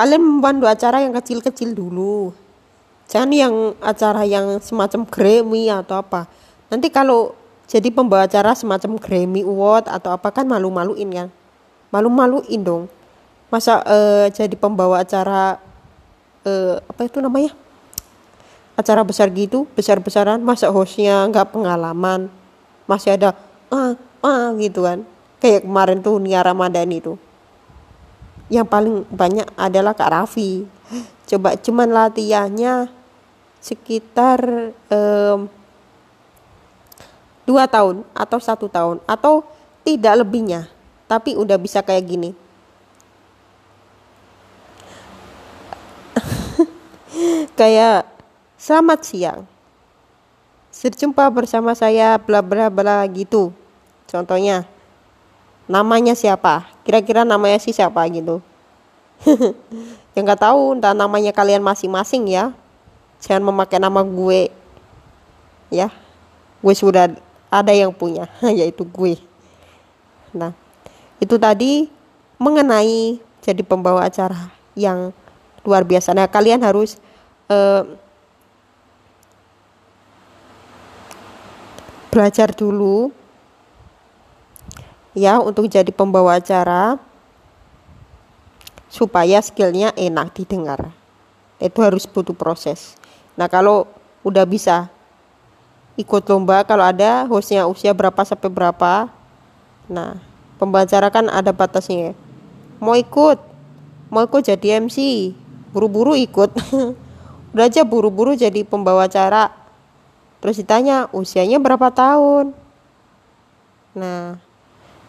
kalian membantu acara yang kecil-kecil dulu. Jangan yang acara yang semacam Grammy atau apa. Nanti kalau jadi pembawa acara semacam Grammy Award atau apa kan malu-maluin kan? Malu-maluin dong. Masa uh, jadi pembawa acara uh, apa itu namanya? Acara besar gitu besar-besaran masa hostnya nggak pengalaman? Masih ada ah ah gitu kan. Kayak kemarin tuh Nia Ramadan itu yang paling banyak adalah Kak Raffi. Coba cuman latihannya sekitar um, dua tahun atau satu tahun atau tidak lebihnya. Tapi udah bisa kayak gini. [LAUGHS] Kayak selamat siang. Berjumpa bersama saya bla bla bla gitu contohnya namanya siapa? Kira-kira namanya sih siapa gitu? [LAUGHS] Yang nggak tahu entah namanya kalian masing-masing ya. Jangan memakai nama gue. Ya gue sudah ada yang punya [LAUGHS] yaitu gue. Nah itu tadi mengenai jadi pembawa acara yang luar biasa. Nah kalian harus uh, belajar dulu ya untuk jadi pembawa acara supaya skillnya enak didengar. Itu harus butuh proses. Nah kalau udah bisa ikut lomba kalau ada hostnya usia berapa sampai berapa nah pembacara kan ada batasnya. Mau ikut mau ikut jadi MC buru-buru ikut. [LAUGHS] Udah aja buru-buru jadi pembawa acara. Terus ditanya usianya berapa tahun? Nah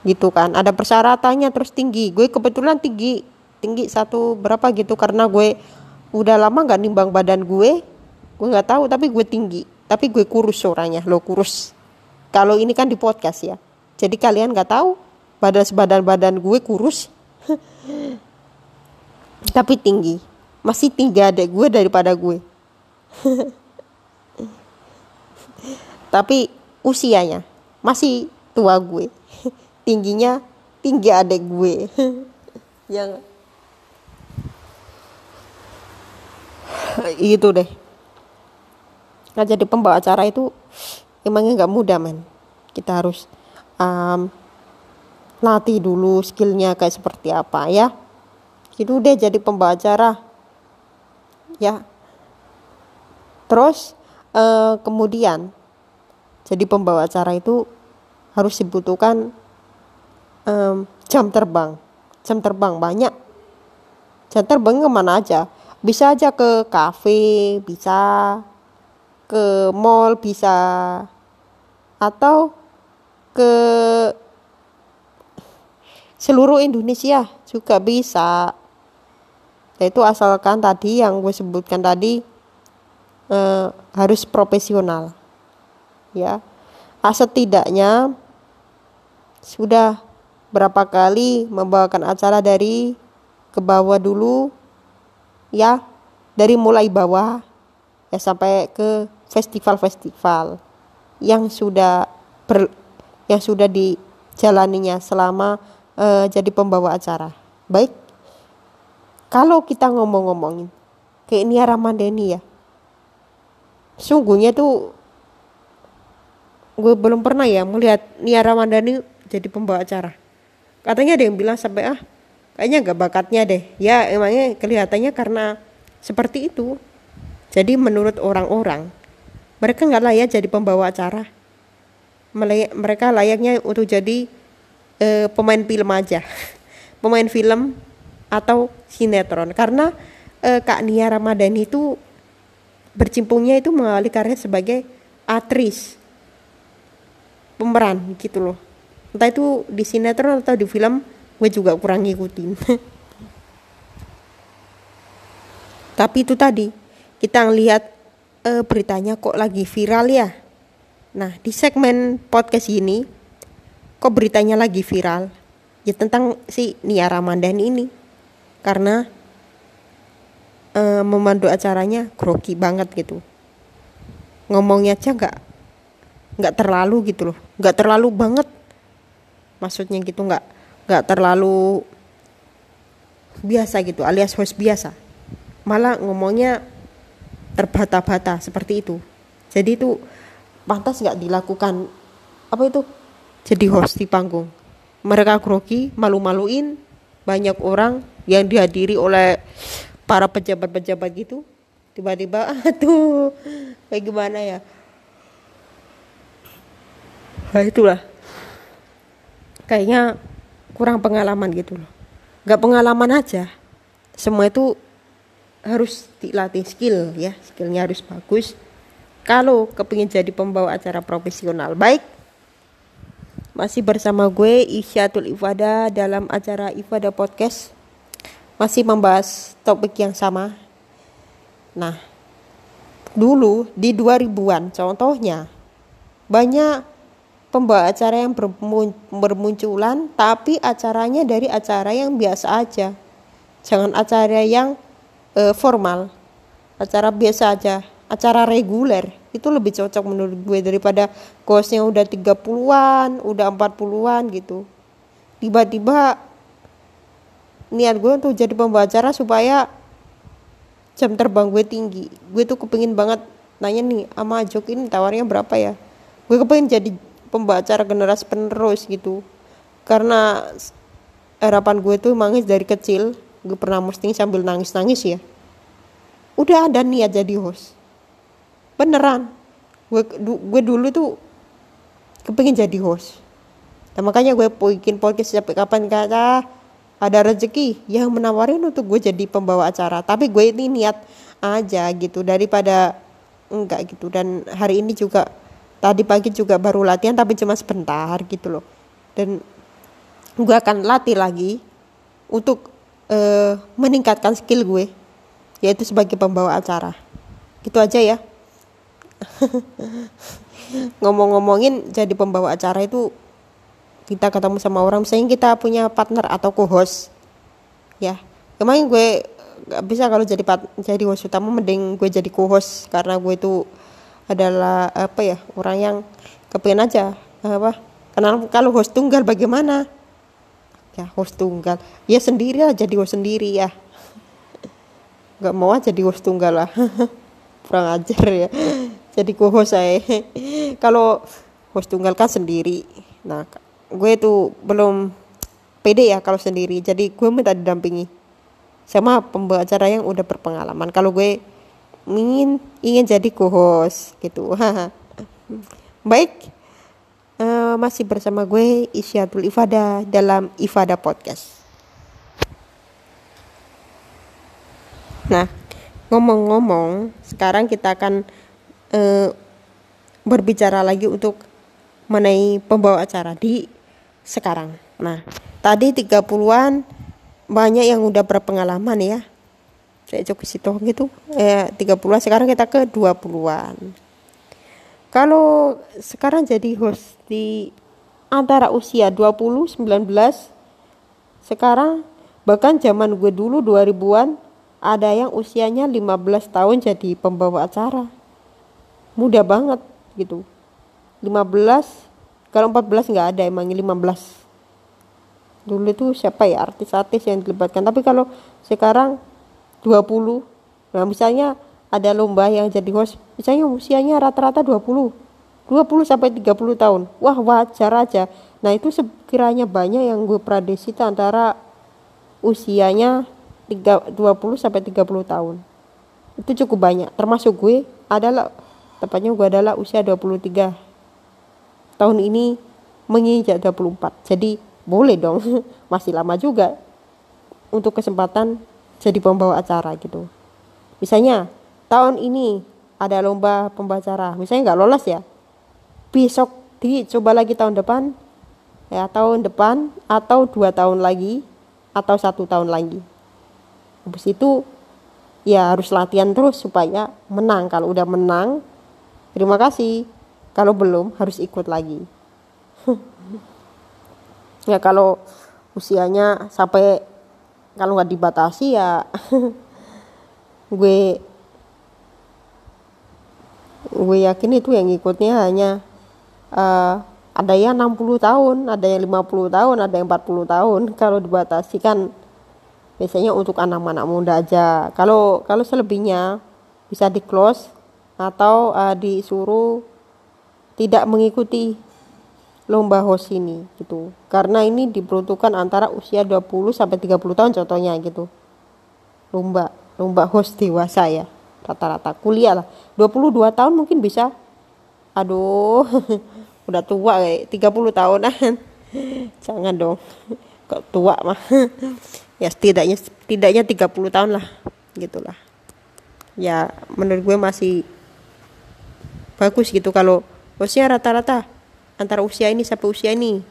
gitu kan. Ada persyaratannya terus tinggi. Gue kebetulan tinggi tinggi satu berapa gitu karena gue udah lama nggak nimbang badan gue. Gue nggak tahu tapi gue tinggi. Tapi gue kurus orangnya lo kurus. Kalau ini kan di podcast ya. Jadi kalian nggak tahu badan badan badan gue kurus [LAUGHS] tapi tinggi. Masih tinggi adek gue daripada gue. [LAUGHS] Tapi usianya masih tua gue tingginya tinggi adek gue [LAUGHS] yang [SIGHS] itu deh Nah jadi pembawa acara itu emangnya nggak mudah men. Kita harus um, latih dulu skillnya kayak seperti apa ya. Itu deh jadi pembawa acara. Ya. Terus uh, kemudian jadi pembawa acara itu harus dibutuhkan um, jam terbang. Jam terbang banyak. Jam terbang ke mana aja? Bisa aja ke kafe, bisa ke mall bisa atau ke seluruh Indonesia juga bisa itu asalkan tadi yang gue sebutkan tadi eh, harus profesional ya setidaknya sudah berapa kali membawakan acara dari ke bawah dulu ya dari mulai bawah ya sampai ke festival-festival yang sudah ber, yang sudah dijalaninya selama uh, jadi pembawa acara. Baik, kalau kita ngomong-ngomongin kayak Nia Ramadhani ya, sungguhnya tuh gue belum pernah ya melihat Nia Ramadhani jadi pembawa acara. Katanya ada yang bilang sampai ah kayaknya gak bakatnya deh. Ya emangnya kelihatannya karena seperti itu. Jadi menurut orang-orang mereka nggak layak jadi pembawa acara mereka layaknya untuk jadi uh, pemain film aja [LAUGHS] pemain film atau sinetron karena uh, Kak Nia Ramadhani itu bercimpungnya itu melalui karir sebagai aktris pemeran gitu loh entah itu di sinetron atau di film gue juga kurang ngikutin [LAUGHS] tapi itu tadi kita ngelihat uh, beritanya kok lagi viral ya. Nah, di segmen podcast ini kok beritanya lagi viral? Ya tentang si Nia Ramadhani ini. Karena uh, memandu acaranya grogi banget gitu. Ngomongnya aja nggak nggak terlalu gitu loh, nggak terlalu banget. Maksudnya gitu nggak nggak terlalu biasa gitu, alias host biasa. Malah ngomongnya terbata-bata seperti itu. Jadi itu pantas nggak dilakukan apa itu? Jadi host di panggung. Mereka grogi malu-maluin banyak orang yang dihadiri oleh para pejabat-pejabat gitu. Tiba-tiba [LAUGHS] aduh kayak gimana ya? Nah itulah kayaknya kurang pengalaman gitu loh. Nggak pengalaman aja. Semua itu harus dilatih skill ya. Skillnya harus bagus. Kalau kepingin jadi pembawa acara profesional baik masih bersama gue Isyatul Ifada dalam acara Ifada Podcast. Masih membahas topik yang sama. Nah dulu di 2000-an contohnya banyak pembawa acara yang bermunculan tapi acaranya dari acara yang biasa aja jangan acara yang uh, formal acara biasa aja acara reguler itu lebih cocok menurut gue daripada kosnya udah 30-an, udah 40-an gitu. Tiba-tiba niat gue untuk jadi pembawa acara supaya jam terbang gue tinggi. Gue tuh kepingin banget nanya nih sama Jok ini tawarnya berapa ya. Gue kepingin jadi pembawa acara generasi penerus gitu. Karena harapan gue tuh mangis dari kecil gue pernah posting sambil nangis-nangis ya. Udah ada niat jadi host. Beneran. Gue gue dulu tuh kepingin jadi host. Nah, makanya gue bikin podcast sampai kapan kata ada rezeki yang menawarin untuk gue jadi pembawa acara. Tapi gue ini niat aja gitu daripada enggak gitu. Dan hari ini juga tadi pagi juga baru latihan tapi cuma sebentar gitu loh. Dan gue akan latih lagi untuk uh, meningkatkan skill gue yaitu sebagai pembawa acara. Gitu aja ya. [LAUGHS] Ngomong-ngomongin jadi pembawa acara itu kita ketemu sama orang misalnya kita punya partner atau co-host ya. Kemarin gue gak bisa kalau jadi jadi host utama mending gue jadi co-host karena gue itu adalah apa ya orang yang kepengen aja apa karena kalau host tunggal bagaimana? Ya host tunggal. Ya sendiri lah jadi host sendiri ya. Nggak mau aja jadi host tunggal lah. [LAUGHS] Kurang ajar ya. Jadi co-host saya. [LAUGHS] Kalau host tunggal kan sendiri. Nah gue tuh belum pede ya kalau sendiri. Jadi gue minta didampingi sama pembawa acara yang udah berpengalaman. Kalau gue ingin ingin jadi co-host gitu baik uh, masih bersama gue Isyatul Ifada dalam Ifada Podcast nah ngomong-ngomong sekarang kita akan uh, berbicara lagi untuk mengenai pembawa acara di sekarang. Nah, tadi 30-an banyak yang udah berpengalaman ya. Saya cukup situ gitu. Eh 30-an sekarang kita ke 20-an. Kalau sekarang jadi host di antara usia 20 19 sekarang bahkan zaman gue dulu 2000-an ada yang usianya 15 tahun jadi pembawa acara. Mudah banget gitu. 15 kalau 14 nggak ada emang 15 dulu itu siapa ya artis-artis yang dilibatkan tapi kalau sekarang 20 nah misalnya ada lomba yang jadi host misalnya usianya rata-rata 20 20 sampai 30 tahun. Wah wajar aja. Nah itu sekiranya banyak yang gue prediksi antara usianya 20 sampai 30 tahun. Itu cukup banyak. Termasuk gue adalah tepatnya gue adalah usia 23 tahun ini menginjak 24 jadi boleh dong. [LAUGHS] Masih lama juga. Untuk kesempatan jadi pembawa acara gitu. Misalnya tahun ini ada lomba pembawa acara. Misalnya nggak lolos ya? Besok dicoba lagi tahun depan ya tahun depan atau dua tahun lagi atau satu tahun lagi. Habis itu ya harus latihan terus supaya menang. Kalau udah menang terima kasih. Kalau belum harus ikut lagi. [LAUGHS] Ya kalau usianya sampai kalau nggak dibatasi ya [LAUGHS] gue gue yakin itu yang ikutnya hanya uh, ada yang 60 tahun, ada yang 50 tahun, ada yang 40 tahun. [LAUGHS] Kalau dibatasi kan biasanya untuk anak-anak muda aja. Kalau kalau selebihnya bisa di close atau uh, disuruh tidak mengikuti lomba host ini gitu. Karena ini diperuntukkan antara usia 20 sampai 30 tahun contohnya gitu. Lomba lomba host dewasa ya. Rata-rata kuliah lah. 22 tahun mungkin bisa. Aduh, [LAUGHS] udah tua kayak 30 tahunan. [LAUGHS] Jangan dong. Kok tua mah. [LAUGHS] ya setidaknya setidaknya 30 tahun lah gitulah. Ya menurut gue masih bagus gitu kalau Bosnya rata-rata antara usia ini sampai usia ini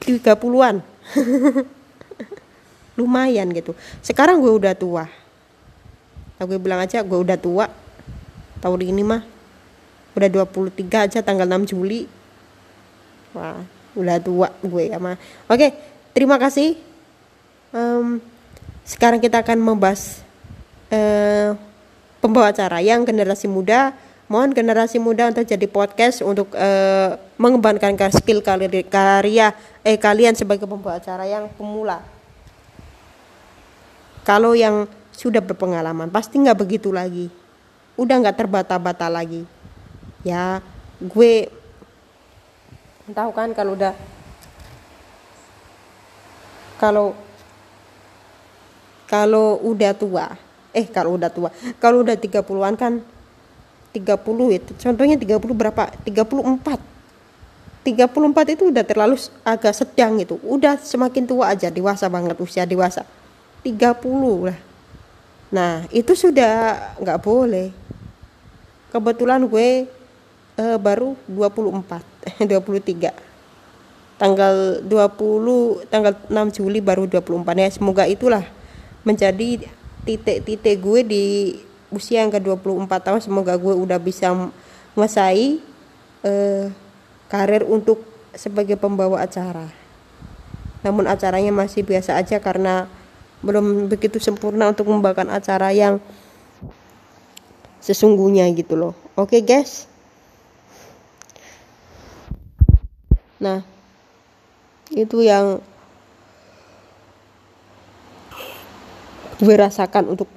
30-an. [LAUGHS] Lumayan gitu. Sekarang gue udah tua. Nah, gue bilang aja gue udah tua. Tahun ini mah udah 23 aja tanggal 6 Juli. Wah, udah tua gue sama. Oke, terima kasih. Um, sekarang kita akan membahas uh, pembawa acara yang generasi muda Mohon generasi muda untuk jadi podcast untuk uh, mengembangkan skill karya eh kalian sebagai pembawa acara yang pemula. Kalau yang sudah berpengalaman pasti nggak begitu lagi. Udah nggak terbata-bata lagi. Ya, gue tahu kan kalau udah kalau kalau udah tua eh kalau udah tua kalau udah 30-an kan 30 itu. Contohnya 30 berapa? 34 34 itu udah terlalu agak sedang itu. Udah semakin tua aja dewasa banget usia dewasa. 30 lah. Nah itu sudah nggak boleh. Kebetulan gue uh, baru 24 23 [LAUGHS] tanggal 20 tanggal 6 Juli baru 24 ya semoga itulah menjadi titik-titik gue di usia yang ke-24 tahun semoga gue udah bisa menguasai uh, karir untuk sebagai pembawa acara. Namun acaranya masih biasa aja karena belum begitu sempurna untuk membawakan acara yang sesungguhnya gitu loh. Oke, okay, guys. Nah, itu yang gue rasakan untuk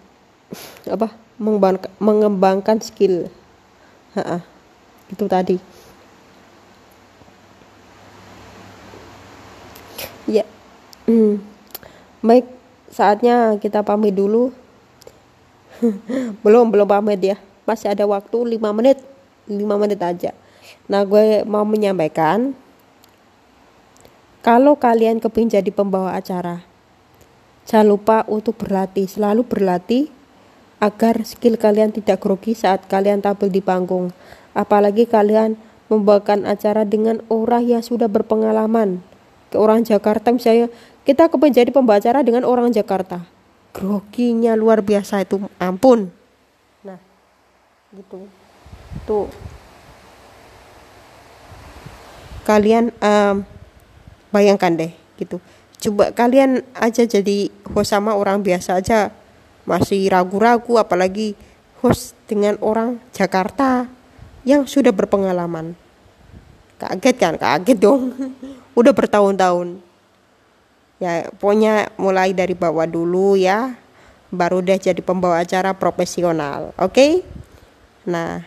apa mengembangkan, skill. Ha -ha, itu tadi. Ya. Hmm. baik saatnya kita pamit dulu. [LAUGHS] Belum belum pamit ya. Masih ada waktu 5 menit. 5 menit aja. Nah gue mau menyampaikan kalau kalian kepingin jadi pembawa acara jangan lupa untuk berlatih selalu berlatih agar skill kalian tidak grogi saat kalian tampil di panggung. Apalagi kalian membawakan acara dengan orang yang sudah berpengalaman. Ke orang Jakarta misalnya, kita kepengen jadi pembawa acara dengan orang Jakarta. Groginya luar biasa itu, ampun. Nah, gitu. Tuh. Kalian um, bayangkan deh, gitu. Coba kalian aja jadi sama orang biasa aja masih ragu-ragu apalagi host dengan orang Jakarta yang sudah berpengalaman. Kaget kan? Kaget dong. [LAUGHS] Udah bertahun-tahun. Ya pokoknya mulai dari bawah dulu ya baru deh jadi pembawa acara profesional oke? Okay? nah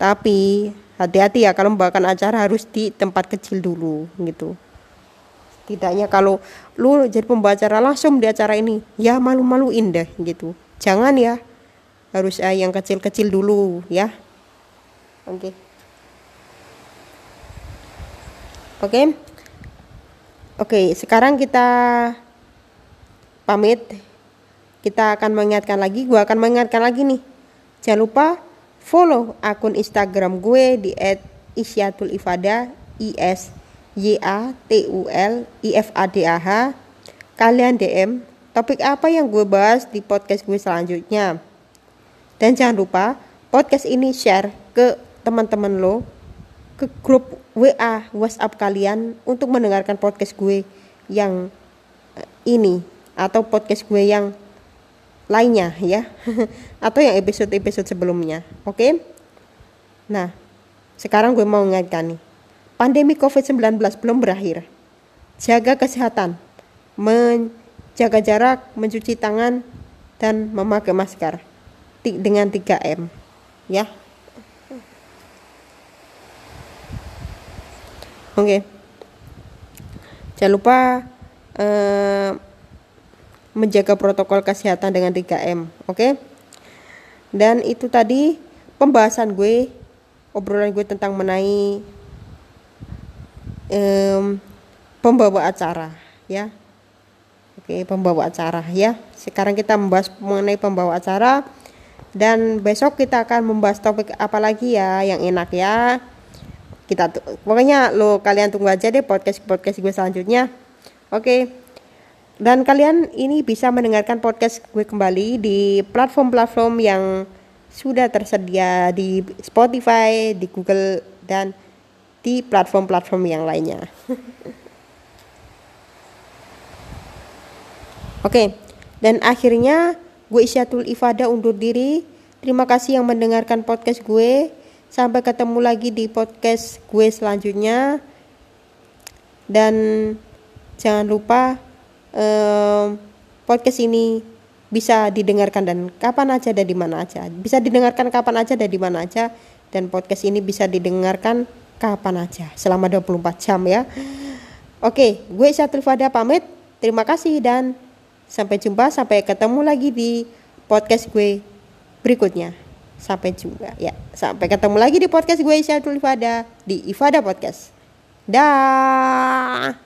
tapi hati-hati ya kalau membawakan acara harus di tempat kecil dulu gitu tidaknya kalau lu jadi pembawa acara langsung di acara ini ya malu-maluin deh gitu. Jangan ya. Harus uh, yang kecil-kecil dulu ya. Oke. Okay. oke. Okay. oke okay, sekarang kita pamit. Kita akan mengingatkan lagi gue akan mengingatkan lagi nih. Jangan lupa follow akun instagram gue di @isyatul_ifada i s Y A T U L I F A D A H kalian DM topik apa yang gue bahas di podcast gue selanjutnya. Dan jangan lupa podcast ini share ke teman-teman lo ke grup WA WhatsApp kalian untuk mendengarkan podcast gue yang eh, ini atau podcast gue yang lainnya ya [LAUGHS] atau yang episode-episode sebelumnya oke okay? nah sekarang gue mau mengingatkan nih pandemi COVID-19 belum berakhir. Jaga kesehatan, menjaga jarak, mencuci tangan, dan memakai masker dengan 3M. Ya. Oke. Okay. Jangan lupa uh, menjaga protokol kesehatan dengan 3M, oke? Okay? Dan itu tadi pembahasan gue, obrolan gue tentang mengenai um, pembawa acara ya. Oke pembawa acara ya. Sekarang kita membahas mengenai pembawa acara dan besok kita akan membahas topik apa lagi ya yang enak ya. Kita pokoknya lo kalian tunggu aja deh podcast podcast gue selanjutnya. Oke. Dan kalian ini bisa mendengarkan podcast gue kembali di platform-platform yang sudah tersedia di Spotify, di Google dan di platform-platform yang lainnya. [LAUGHS] Oke, dan akhirnya gue Isyatul Ifada undur diri. Terima kasih yang mendengarkan podcast gue. Sampai ketemu lagi di podcast gue selanjutnya. Dan jangan lupa um, podcast ini bisa didengarkan dan kapan aja dan di mana aja. Bisa didengarkan kapan aja dan di mana aja. Dan podcast ini bisa didengarkan kapan aja selama 24 jam ya. Oke, gue Syatul Fada pamit. Terima kasih dan sampai jumpa sampai ketemu lagi di podcast gue berikutnya. Sampai jumpa ya. Sampai ketemu lagi di podcast gue Isyatul Ifada di Ifada Podcast. Dah.